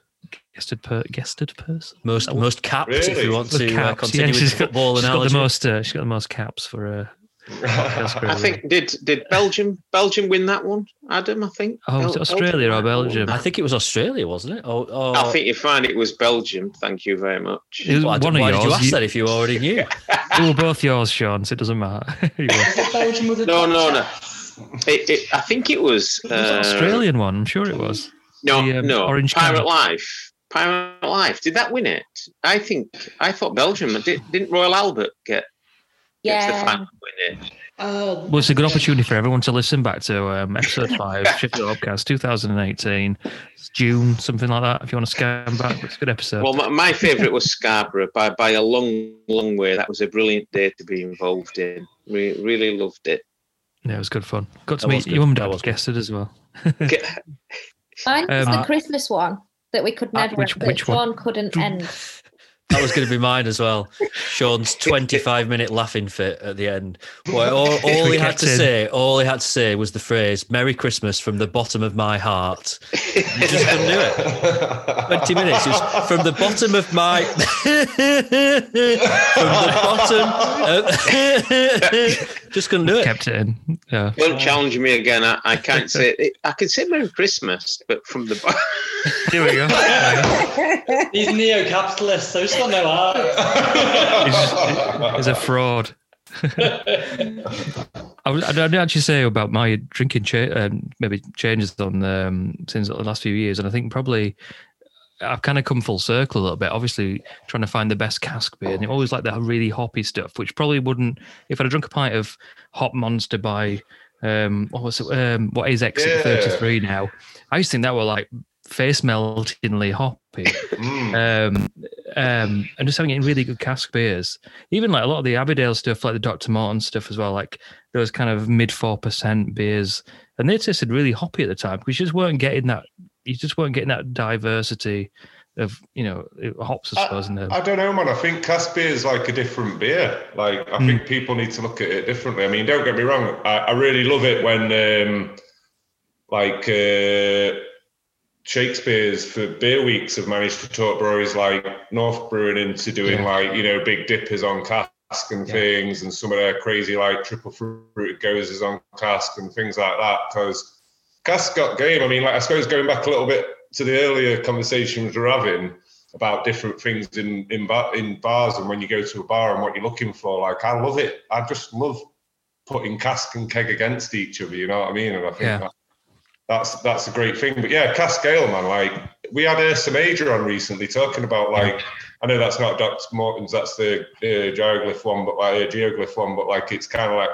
Speaker 1: guested per, guested person.
Speaker 2: most most capped if
Speaker 6: Really?
Speaker 2: you want
Speaker 1: The
Speaker 2: to uh,
Speaker 1: caps,
Speaker 2: continue
Speaker 1: yeah,
Speaker 2: with
Speaker 1: she's
Speaker 2: the football
Speaker 1: she's got the most. Uh, she's got the most caps for. Uh,
Speaker 3: I think did did Belgium Belgium win that one, Adam? I think.
Speaker 1: Oh, was it
Speaker 3: Bel-
Speaker 1: Australia or Belgium?
Speaker 2: I think it was Australia, wasn't it? Or, or
Speaker 3: I think you find it was Belgium. Thank you very much.
Speaker 1: It was
Speaker 2: why,
Speaker 1: one of
Speaker 2: why
Speaker 1: yours.
Speaker 2: did you ask
Speaker 1: You-
Speaker 2: that if you already knew?
Speaker 1: they were both yours, Sean. So it doesn't matter. You won.
Speaker 5: Was it Belgium with the
Speaker 3: No, no, no.
Speaker 5: Chef?
Speaker 3: It, it, I think it was.
Speaker 1: It was
Speaker 3: uh,
Speaker 1: an Australian one. I'm sure it was.
Speaker 3: No,
Speaker 1: the, um,
Speaker 3: no.
Speaker 1: Orange
Speaker 3: Pirate
Speaker 1: Can.
Speaker 3: Life. Pirate Life. Did that win it? I think. I thought Belgium. Did, didn't Royal Albert get, get to the
Speaker 4: Yeah.
Speaker 3: final win it?
Speaker 5: Uh,
Speaker 1: Well, it's a good opportunity for everyone to listen back to um, episode five, Sheffield Hopcast 2018, It's June, something like that. If you want to scan back, it's a good episode.
Speaker 3: Well, my, my favourite was Scarborough by by a long, long way. That was a brilliant day to be involved in. Re- really loved it.
Speaker 1: Yeah, it was good fun. Got to
Speaker 2: That
Speaker 1: meet your mum and dad
Speaker 2: was good.
Speaker 1: guested as well.
Speaker 4: Mine was
Speaker 1: Um,
Speaker 4: the Christmas one that we could
Speaker 1: Uh,
Speaker 4: never,
Speaker 1: which- which one?
Speaker 4: Sean couldn't end.
Speaker 2: That was going to be mine as well. Sean's 25 minute laughing fit at the end. Well, all, all he had to
Speaker 1: in.
Speaker 2: say, all he had to say was the phrase "Merry Christmas" from the bottom of my heart. You just couldn't do it. 20 minutes. It was from the bottom of my. from the bottom. Of, just couldn't do it.
Speaker 1: Kept it in. Yeah.
Speaker 3: Don't challenge me again. I, I can't say it. I can say Merry Christmas, but from the bottom.
Speaker 1: Here we go.
Speaker 5: These neo-capitalists, those got no heart.
Speaker 1: He's, he's a fraud. I, was, I did actually say about my drinking cha- um, maybe changes on um, since the last few years, and I think probably I've kind of come full circle a little bit. Obviously, trying to find the best cask beer, and it always like the really hoppy stuff, which probably wouldn't if I'd have drunk a pint of Hop Monster by um, what was it? Um, what is exit
Speaker 6: Yeah.
Speaker 1: thirty three now? I used to think that were like face meltingly hoppy
Speaker 6: Mm.
Speaker 1: um, um, and just having it in really good cask beers. Even like a lot of the Abbeydale stuff, like the Dr. Morton stuff as well, like those kind of mid four percent beers, and they tasted really hoppy at the time because you just weren't getting that. You just weren't getting that diversity of you know hops, I suppose. in them.
Speaker 6: I don't know, man. I think cask beer is like a different beer. Like, I think people need to look at it differently. I mean, don't get me wrong. I, I really love it when, um, like, uh, Shakespeare's for beer weeks have managed to talk breweries like North Brewing into doing
Speaker 1: Yeah.
Speaker 6: like, you know, big dippers on cask and
Speaker 1: Yeah.
Speaker 6: things and some of their crazy like triple fruited gozes on cask and things like that. Because cask got game. I mean, like, I suppose going back a little bit to the earlier conversations we we're having, about different things in in, bar, in bars and when you go to a bar and what you're looking for. Like I love it. I just love putting cask and keg against each other. You know what I mean? And I think
Speaker 1: Yeah.
Speaker 6: That's that's a great thing. But yeah, cask ale, man. Like we had Ursa Major on recently talking about like I know that's not Dr. Morton's, that's the uh, geoglyph one, but like a geoglyph one, but like it's kind of like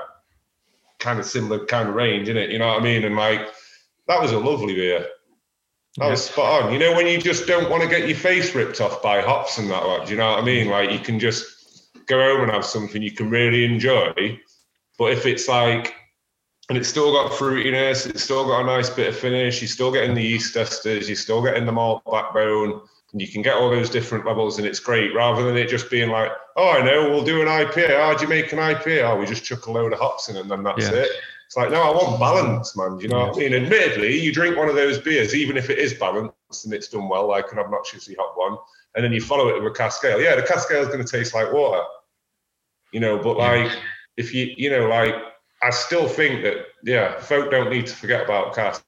Speaker 6: kind of similar kind of range, isn't it? You know what I mean? And like that was a lovely beer. That was spot on. You know, when you just don't want to get your face ripped off by hops and that, like, do you know what I mean? Like, you can just go home and have something you can really enjoy. But if it's like, and it's still got fruitiness, it's still got a nice bit of finish, you're still getting the yeast esters, you're still getting the malt backbone, and you can get all those different levels, and it's great rather than it just being like, oh, I know, we'll do an IPA. How oh, do you make an IPA? Oh, we just chuck a load of hops in and then that's
Speaker 1: Yeah.
Speaker 6: it. It's like, no, I want balance, man. You know what I mean? Admittedly, you drink one of those beers, even if it is balanced and it's done well, like an obnoxiously hot one, and then you follow it with a cask ale. Yeah, the cask ale is going to taste like water, you know. But like, if you, you know, like, I still think that, yeah, folk don't need to forget about cask.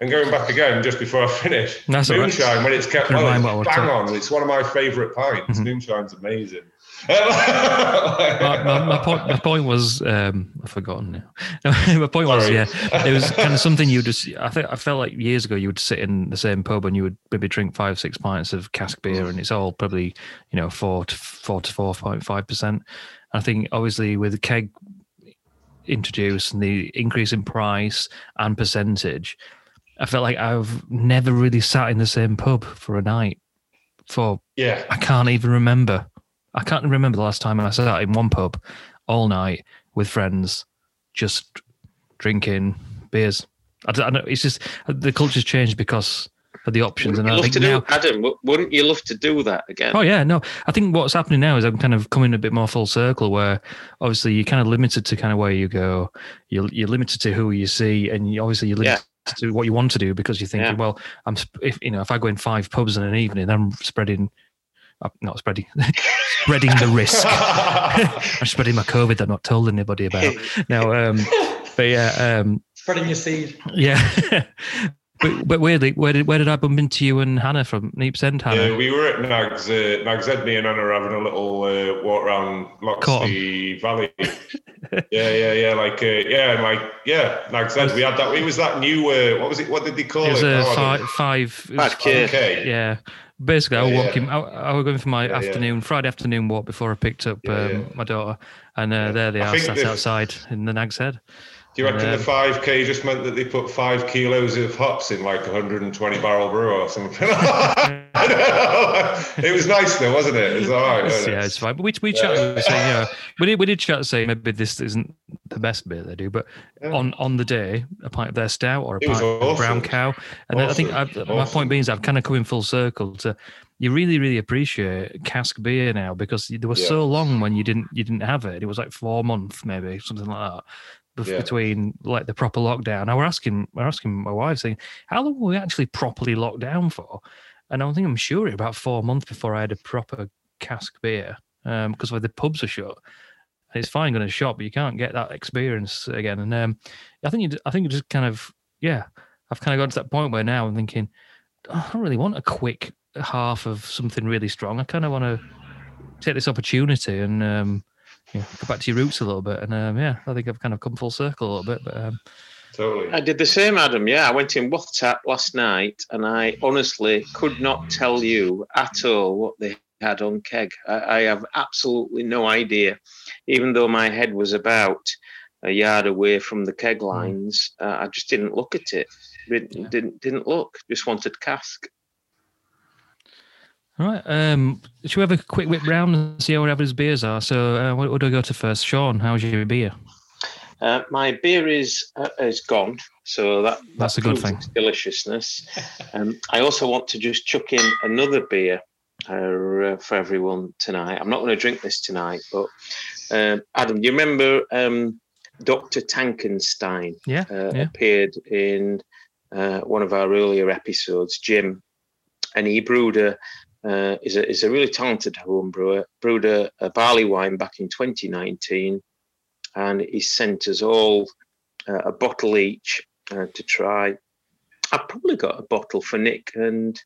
Speaker 6: And going back again, just before I finish,
Speaker 1: That's all right.
Speaker 6: moonshine when it's kept well, it's bang on. It's one of my favourite pints.
Speaker 1: Mhm.
Speaker 6: Moonshine's amazing.
Speaker 1: my, my, my point, my point was, um, I've forgotten now. my point was, yeah, it was kind of something you just. I think I felt like years ago you would sit in the same pub and you would maybe drink five, six pints of cask beer, and it's all probably you know four to four to four point five percent. I think obviously with the keg introduced and the increase in price and percentage, I felt like I've never really sat in the same pub for a night for
Speaker 6: yeah,
Speaker 1: I can't even remember. I can't remember the last time I sat in one pub all night with friends, just drinking beers. I don't, I know it's just the culture's changed because of the options,
Speaker 3: Wouldn't
Speaker 1: and
Speaker 3: you
Speaker 1: I
Speaker 3: love
Speaker 1: think
Speaker 3: to do,
Speaker 1: now.
Speaker 3: Adam? Wouldn't you love to do that again?
Speaker 1: Oh yeah, no. I think what's happening now is I'm kind of coming a bit more full circle, where obviously you're kind of limited to kind of where you go. You're you're limited to who you see, and you, obviously you're limited to what you want to do because you're thinking,
Speaker 3: Yeah.
Speaker 1: well, I'm if you know if I go in five pubs in an evening, I'm spreading, uh, not spreading, spreading the risk. I'm spreading my COVID that I've not told anybody about. now, um, but yeah, um,
Speaker 5: Spreading your seed.
Speaker 1: yeah. But, but weirdly, where did where did I bump into you and Hannah from Neepsend, Hannah?
Speaker 6: Yeah, we were at Nags. Uh, Nags Head, me and Hannah were having a little uh, walk around Loxley Valley. yeah, yeah, yeah. Like, uh, yeah, like, yeah, Nags Head. We had that. It was that new. Uh, what was it? What did they call
Speaker 1: it
Speaker 6: it?
Speaker 1: was a
Speaker 6: Oh, I
Speaker 1: five,
Speaker 6: don't-
Speaker 1: five, it was-
Speaker 3: 5K.
Speaker 6: Okay.
Speaker 1: Yeah. Basically, I was
Speaker 6: Yeah, yeah.
Speaker 1: walking. I, I was going for my
Speaker 6: Yeah, yeah.
Speaker 1: afternoon, Friday afternoon walk before I picked up
Speaker 6: Yeah,
Speaker 1: um,
Speaker 6: yeah.
Speaker 1: my daughter, and uh,
Speaker 6: Yeah.
Speaker 1: there they
Speaker 6: I
Speaker 1: are, sat outside in the Nag's Head.
Speaker 6: Do you reckon
Speaker 1: Um,
Speaker 6: the five k just meant that they put five kilos of hops in like a 120 barrel brew or something? I don't know. It was nice though, wasn't it? It was all right. It?
Speaker 1: yeah, it's fine. But we we
Speaker 6: Yeah.
Speaker 1: chatted, we say, you know, we did we did chat say maybe this isn't the best beer they do, but
Speaker 6: Yeah.
Speaker 1: on on the day, a pint of their stout or a
Speaker 6: It
Speaker 1: pint of brown cow, and then I think
Speaker 6: Awesome.
Speaker 1: My point being is I've kind of come in full circle to. You really, really appreciate cask beer now because there was
Speaker 6: Yeah.
Speaker 1: so long when you didn't you didn't have it. It was like four months, maybe something like that, bef-
Speaker 6: Yeah.
Speaker 1: between like the proper lockdown. I were asking, we we're asking my wife saying, how long were we actually properly locked down for? And I think I'm sure it about four months before I had a proper cask beer um, because the pubs are shut. And it's fine going to shop, but you can't get that experience again. And um, I think you, I think you just kind of yeah, I've kind of got to that point where now I'm thinking "Oh, I don't really want a quick half of something really strong. I kind of want to take this opportunity and um, yeah, go back to your roots a little bit. And um, yeah, I think I've kind of come full circle a little bit. But um,
Speaker 6: Totally.
Speaker 3: I did the same, Adam. Yeah, I went in WhatsApp last night, and I honestly could not tell you at all what they had on keg. I, I have absolutely no idea, even though my head was about a yard away from the keg lines. Uh, I just didn't look at it. Didn't, didn't didn't look. Just wanted cask.
Speaker 1: All right, um, should we have a quick whip round and see how everybody's beers are? So uh, what, what do I go to first? Sean, how's your beer?
Speaker 3: Uh, my beer is uh, is gone, so that
Speaker 1: That's
Speaker 3: that
Speaker 1: a good thing.
Speaker 3: deliciousness. Um, I also want to just chuck in another beer uh, for everyone tonight. I'm not going to drink this tonight, but um, Adam, do you remember um, Dr. Tankenstein
Speaker 1: Yeah,
Speaker 3: uh,
Speaker 1: yeah.
Speaker 3: appeared in uh, one of our earlier episodes, Jim, and he brewed a uh, is a is a really talented home brewer. Brewed a, a barley wine back in 2019, and he sent us all uh, a bottle each uh, to try. I probably got a bottle for Nick and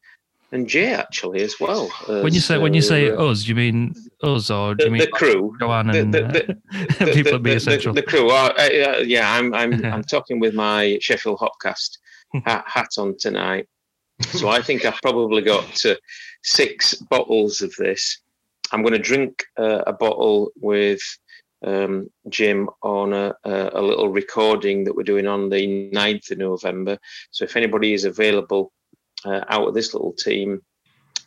Speaker 3: and Jay actually as well.
Speaker 1: When you say when you say
Speaker 3: uh,
Speaker 1: us, do you mean us or do
Speaker 3: the,
Speaker 1: you mean
Speaker 3: the crew,
Speaker 1: Joanne
Speaker 3: the,
Speaker 1: and
Speaker 3: the,
Speaker 1: uh,
Speaker 3: the, the-
Speaker 1: people
Speaker 3: the-
Speaker 1: at Beer
Speaker 3: the-? The, crew. Uh, uh, yeah, I'm I'm I'm talking with my Sheffield Hopcast hat, hat on tonight. So I think I've probably got six bottles of this. I'm going to drink uh, a bottle with um, Jim on a, a, a little recording that we're doing on the 9th of November. So if anybody is available uh, out of this little team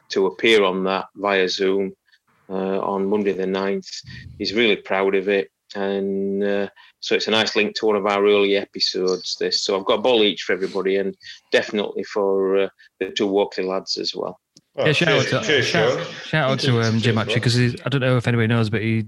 Speaker 3: to appear on that via Zoom uh, on Monday the 9th, he's really proud of it. And uh, so it's a nice link to one of our early episodes. This, so I've got a ball each for everybody, and definitely for uh, the two Walkley lads as well.
Speaker 6: Oh,
Speaker 1: yeah, shout out to
Speaker 6: cheers,
Speaker 1: shout,
Speaker 6: Sean.
Speaker 1: shout out to um, Jim actually because I don't know if anybody knows, but he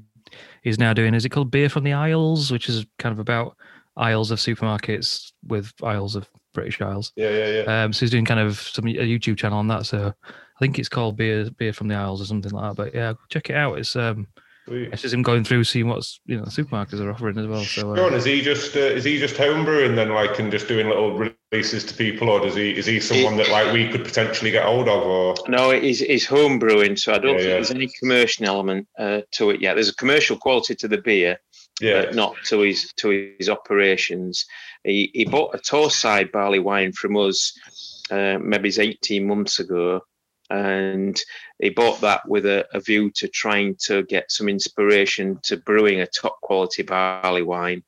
Speaker 1: he's now doing is it called Beer from the Isles, which is kind of about aisles of supermarkets with aisles of British Isles.
Speaker 6: Yeah, yeah, yeah.
Speaker 1: Um, so he's doing kind of some a YouTube channel on that. So I think it's called Beer Beer from the Isles or something like that. But yeah, check it out. It's um
Speaker 6: Sweet.
Speaker 1: it's just him going through seeing what's you know the supermarkets are offering as well. So uh,
Speaker 6: Sean, is he just uh, is he just homebrewing then, like, and just doing little releases to people, or does he is he someone that like we could potentially get hold of? Or
Speaker 3: No, he's it's home brewing, so I don't
Speaker 6: Yeah,
Speaker 3: think
Speaker 6: yeah.
Speaker 3: there's any commercial element uh, to it yet. There's a commercial quality to the beer,
Speaker 6: yeah,
Speaker 3: but not to his to his operations. He he bought a Torside barley wine from us, uh, maybe it's 18 months ago, and he bought that with a, a view to trying to get some inspiration to brewing a top quality barley wine.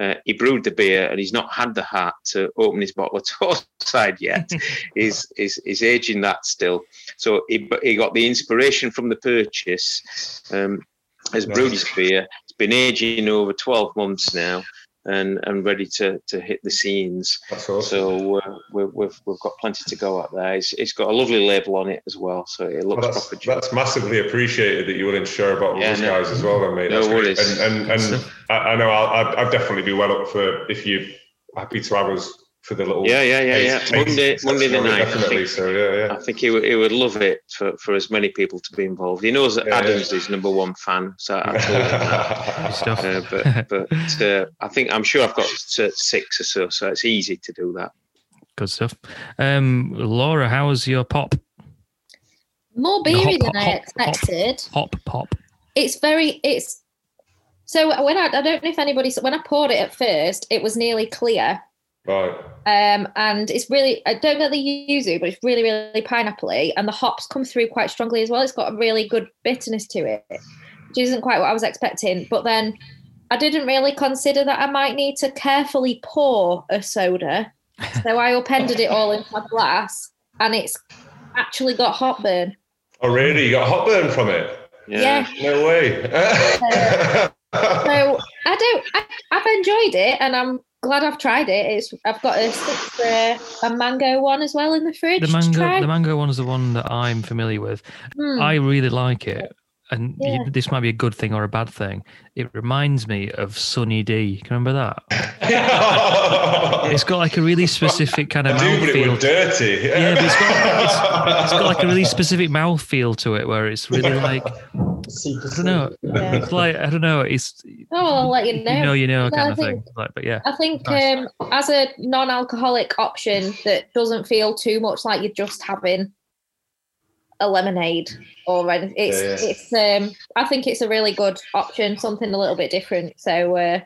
Speaker 3: Uh, he brewed the beer and he's not had the heart to open his bottle of side yet. he's, he's, he's aging that still. So he, he got the inspiration from the purchase, um, has brewed his beer. It's been aging over 12 months now and, and ready to, to hit the scenes.
Speaker 6: awesome.
Speaker 3: So uh, we've, we've, we've got plenty to go out there. It's, it's got a lovely label on it as well. So it
Speaker 6: Well,
Speaker 3: looks
Speaker 6: that's,
Speaker 3: proper.
Speaker 6: that's massively appreciated that you're willing to share about
Speaker 3: Yeah,
Speaker 6: us
Speaker 3: no-
Speaker 6: guys as well, then, mate.
Speaker 3: no
Speaker 6: That's great.
Speaker 3: worries.
Speaker 6: And and, and I, I know I'll, I'd, I'd definitely be well up for if you're happy to have us for the little
Speaker 3: Yeah, yeah, yeah, yeah. Monday,
Speaker 6: taste
Speaker 3: Monday the
Speaker 6: session,
Speaker 3: night. I
Speaker 6: Definitely.
Speaker 3: think,
Speaker 6: So yeah, yeah.
Speaker 3: I think he would, he would love it for, for as many people to be involved. He knows that
Speaker 6: Yeah, yeah.
Speaker 3: Adam's his number one fan, so I told him that.
Speaker 1: Stuff.
Speaker 3: Uh, but but uh, I think I'm sure I've got six or so, so it's easy to do that.
Speaker 1: Good stuff. Um, Laura, how was your pop?
Speaker 4: More beery
Speaker 1: Hop,
Speaker 4: than I
Speaker 1: hop, hop.
Speaker 4: expected.
Speaker 1: Pop, pop.
Speaker 4: It's very it's so when I I don't know if anybody when I poured it at first, it was nearly clear.
Speaker 6: Right.
Speaker 4: Um, and it's really I don't get the yuzu, but it's really, really pineappley, and the hops come through quite strongly as well. It's got a really good bitterness to it, which isn't quite what I was expecting. But then I didn't really consider that I might need to carefully pour a soda. So I upended it all into my glass, and it's actually got hop burn.
Speaker 6: Oh really? You got hop burn from it?
Speaker 4: Yeah.
Speaker 6: No way.
Speaker 4: So I don't. I, I've enjoyed it, and I'm glad I've tried it. It's I've got a uh, a mango one as well in the fridge.
Speaker 1: The mango, the mango one is the one that I'm familiar with.
Speaker 4: Hmm.
Speaker 1: I really like it, and you-
Speaker 4: Yeah.
Speaker 1: this might be a good thing or a bad thing. It reminds me of Sunny D. Can you remember that? It's got like a really specific kind of
Speaker 6: I do, but it dirty.
Speaker 1: Yeah, but it's got, it's, it's got like a really specific mouthfeel to it, where it's really like I don't know.
Speaker 4: Yeah.
Speaker 1: It's like I don't know. It's
Speaker 4: Oh, I'll let you know.
Speaker 1: you know, you know,
Speaker 4: No,
Speaker 1: kind
Speaker 4: I
Speaker 1: of
Speaker 4: think-
Speaker 1: thing. Like, but yeah,
Speaker 4: I think
Speaker 1: Nice.
Speaker 4: um, as a non-alcoholic option that doesn't feel too much like you're just having a lemonade or anything, it's
Speaker 6: Yeah,
Speaker 4: it's um I think it's a really good option, something a little bit different. So uh,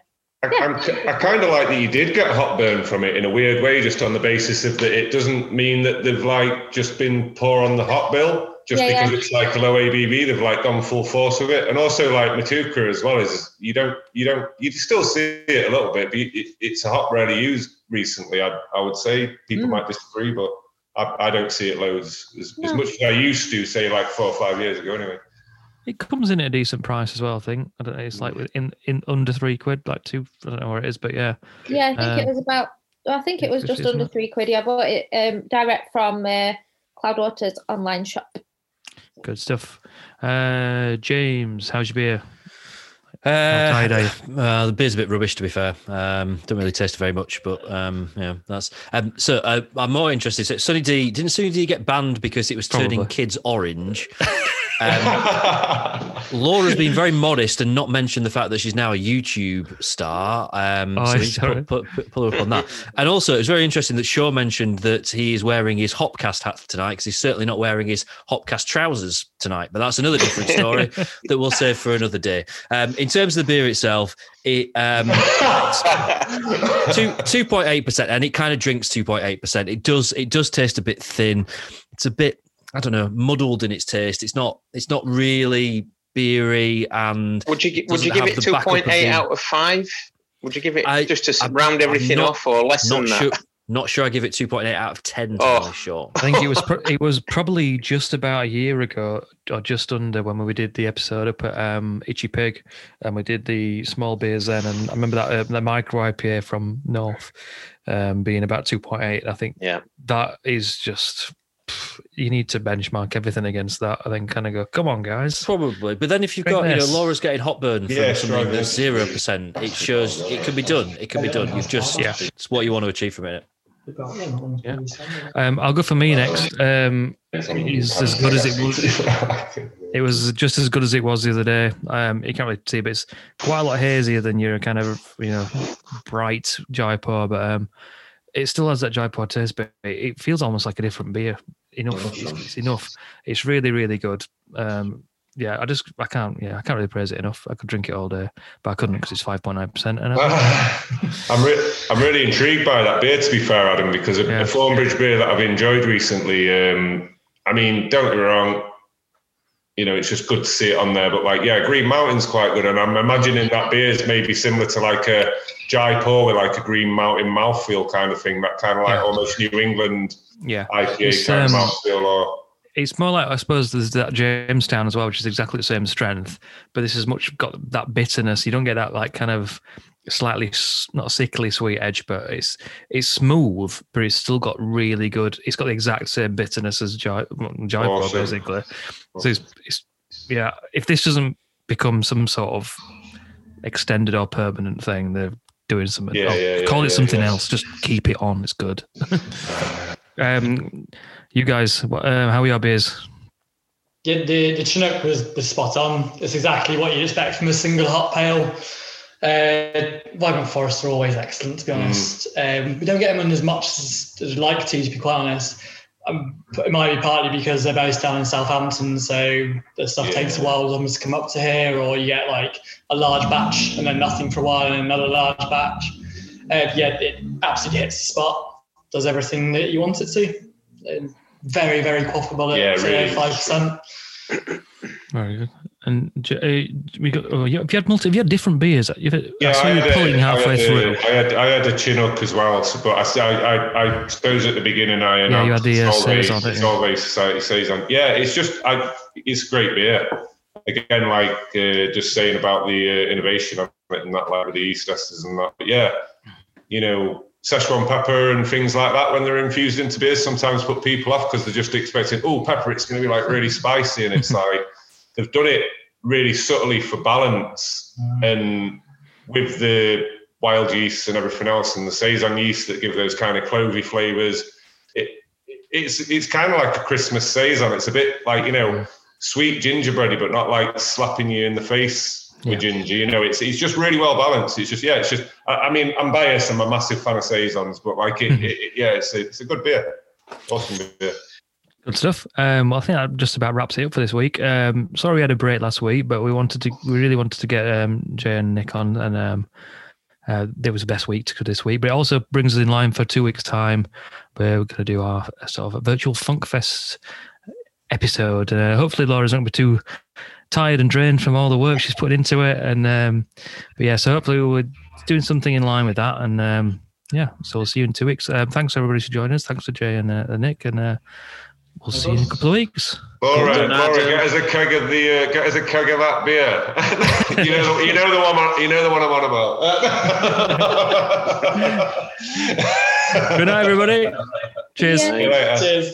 Speaker 6: I, I'm, I kind of like that you did get hop burn from it in a weird way, just on the basis of that it doesn't mean that they've like just been poor on the hop bill, just
Speaker 4: Yeah,
Speaker 6: because
Speaker 4: yeah.
Speaker 6: it's like a low ABV. They've like gone full force with it, and also like Motueka as well is you don't you don't you still see it a little bit, but it, it's a hop rarely used recently. I I would say people
Speaker 4: Mm.
Speaker 6: might disagree, but I, I don't see it loads as, as
Speaker 4: No.
Speaker 6: much as I used to say like four or five years ago. Anyway.
Speaker 1: it comes in at a decent price as well. I think I don't know. It's like in in under three quid, like two. I don't know where it is, but yeah,
Speaker 4: yeah, I think
Speaker 1: Um,
Speaker 4: it was about I think it was just under
Speaker 1: it?
Speaker 4: three quid. Yeah, I bought it um, direct from uh, Cloudwater's online shop.
Speaker 1: good stuff. Uh, James, how's your beer?
Speaker 2: Uh, uh, the beer's a bit rubbish, to be fair. Um, don't really taste very much, but um, yeah, that's. Um, so uh, I'm more interested. So Sunny D didn't Sunny D get banned because it was turning
Speaker 1: Probably.
Speaker 2: kids orange? Um, Laura's been very modest and not mentioned the fact that she's now a YouTube star. Um,
Speaker 1: Oh,
Speaker 2: so we
Speaker 1: sorry.
Speaker 2: put, pull up on that. And also, it's very interesting that Shaw mentioned that he is wearing his Hopcast hat tonight because he's certainly not wearing his Hopcast trousers tonight. But that's another different story that we'll save for another day. Um, in terms of the beer itself, it um, two two point eight percent, and it kind of drinks two point eight percent. It does it does taste a bit thin. It's a bit I don't know muddled in its taste. It's not it's not really beery and
Speaker 3: Would you would you give it two
Speaker 2: point eight of
Speaker 3: point
Speaker 2: the-
Speaker 3: out of five? Would you give it
Speaker 2: I-
Speaker 3: just to s-
Speaker 2: I'm-
Speaker 3: round everything
Speaker 2: not-
Speaker 3: off, or less
Speaker 2: not
Speaker 3: than
Speaker 2: sure.
Speaker 3: that?
Speaker 2: Not sure. I give it two point eight out of ten. To
Speaker 3: Oh.
Speaker 2: sure.
Speaker 1: I think it was pro- it was probably just about a year ago or just under when we did the episode up at um, Itchy Pig, and we did the small beers then. And I remember that uh, the micro IPA from North um, being about two point eight. I think
Speaker 3: Yeah.
Speaker 1: that is just pff, you need to benchmark everything against that, and then kind of go, "Come on, guys."
Speaker 2: Probably, but then if you've
Speaker 1: Drink
Speaker 2: got, you know. Laura's getting hop burn from
Speaker 6: Yeah,
Speaker 2: something
Speaker 6: sure,
Speaker 2: that's zero percent, it shows it can be done. It can be done. You've just,
Speaker 1: Yeah.
Speaker 2: it's what you want to achieve from it.
Speaker 1: Yeah. Um, I'll go for me next. Um, it's as good as it was. It was just as good as it was the other day. Um, you can't really see, but it's quite a lot hazier than your kind of you know bright Jaipur. But um, it still has that Jaipur taste, but it feels almost like a different beer. Enough, it's enough. It's really, really good. Um, yeah, I just I can't yeah I can't really praise it enough. I could drink it all day, but I couldn't because it's five point nine percent. And
Speaker 6: I'm re- I'm really intrigued by that beer. To be fair, Adam, because a, yeah. a Thornbridge beer that I've enjoyed recently. Um, I mean, don't get me wrong. You know, it's just good to see it on there. But like, yeah, Green Mountain's quite good, and I'm imagining that beer is maybe similar to like a Jaipur with like a Green Mountain mouthfeel kind of thing. That kind of like yeah. almost New England
Speaker 1: yeah
Speaker 6: IPA it's, kind um, of mouthfeel or
Speaker 1: it's more like I suppose there's that Jamestown as well, which is exactly the same strength, but this has much got that bitterness. You don't get that like kind of slightly not sickly sweet edge, but it's it's smooth, but it's still got really good. It's got the exact same bitterness as Jaipur, awesome. basically. So it's, it's yeah. If this doesn't become some sort of extended or permanent thing, they're doing something. Yeah, yeah, yeah, call it something else. Just keep it on. It's good. um, you guys, uh, how are your beers?
Speaker 5: Yeah, the, the Chinook was, was spot on. It's exactly what you'd expect from a single hop pale. Uh, Vibrant Forest are always excellent, to be mm. honest. Mm. Um, we don't get them in as much as I'd like to, to be quite honest. Um, it might be partly because they're based down in Southampton, so the stuff yeah. takes a while for them to come up to here, or you get like a large batch and then nothing for a while and another large batch. Uh, yeah, it absolutely hits the spot, does everything that you want it to. Um, very, very quaffable at yeah, really. 5%.
Speaker 1: Very good. And uh, we got. Oh, have you had multi? Have you had different beers? You've had, yeah, I saw I you pulling a, halfway
Speaker 6: I
Speaker 1: through.
Speaker 6: A, I had I had a Chinook as well, so, but I, I, I suppose at the beginning I
Speaker 1: yeah, you had the uh, saison,
Speaker 6: it's Solvay Society saison. Yeah, it's just I, it's great beer. Again, like uh, just saying about the uh, innovation of it and that, like with the yeast esters and that. But yeah, you know, Szechuan pepper and things like that when they're infused into beers sometimes put people off because they're just expecting, oh, pepper, it's going to be like really spicy. And it's like they've done it really subtly for balance. Mm. And with the wild yeast and everything else and the Saison yeast that give those kind of clovey flavors, it, it's it's kind of like a Christmas Saison. It's a bit like, you know, sweet gingerbready, but not like slapping you in the face with ginger. You know, it's it's just really well balanced. It's just yeah, it's just. I, I mean, I'm biased. I'm a massive fan of saisons, but like it, mm-hmm. it, it yeah, it's a, it's a good beer. Awesome beer.
Speaker 1: Good stuff. Um, well, I think that just about wraps it up for this week. Um, sorry we had a break last week, but we wanted to, we really wanted to get um, Jay and Nick on, and um, uh, it was the best week to this week. But it also brings us in line for two weeks' time. Where we're going to do our sort of virtual Funk Fest episode. Uh, hopefully, Laura's not going to be too tired and drained from all the work she's put into it. And um, but yeah, so hopefully we're doing something in line with that. And um, yeah, so we'll see you in two weeks. Um, thanks everybody for joining us. Thanks to Jay and uh, Nick, and uh, we'll see you in a couple of weeks.
Speaker 6: All right, Laura, get us a keg of the uh, get us a keg of that beer. you know, the, you know the one. You know the one I'm on
Speaker 1: about. Good night, everybody. Cheers.
Speaker 5: Cheers.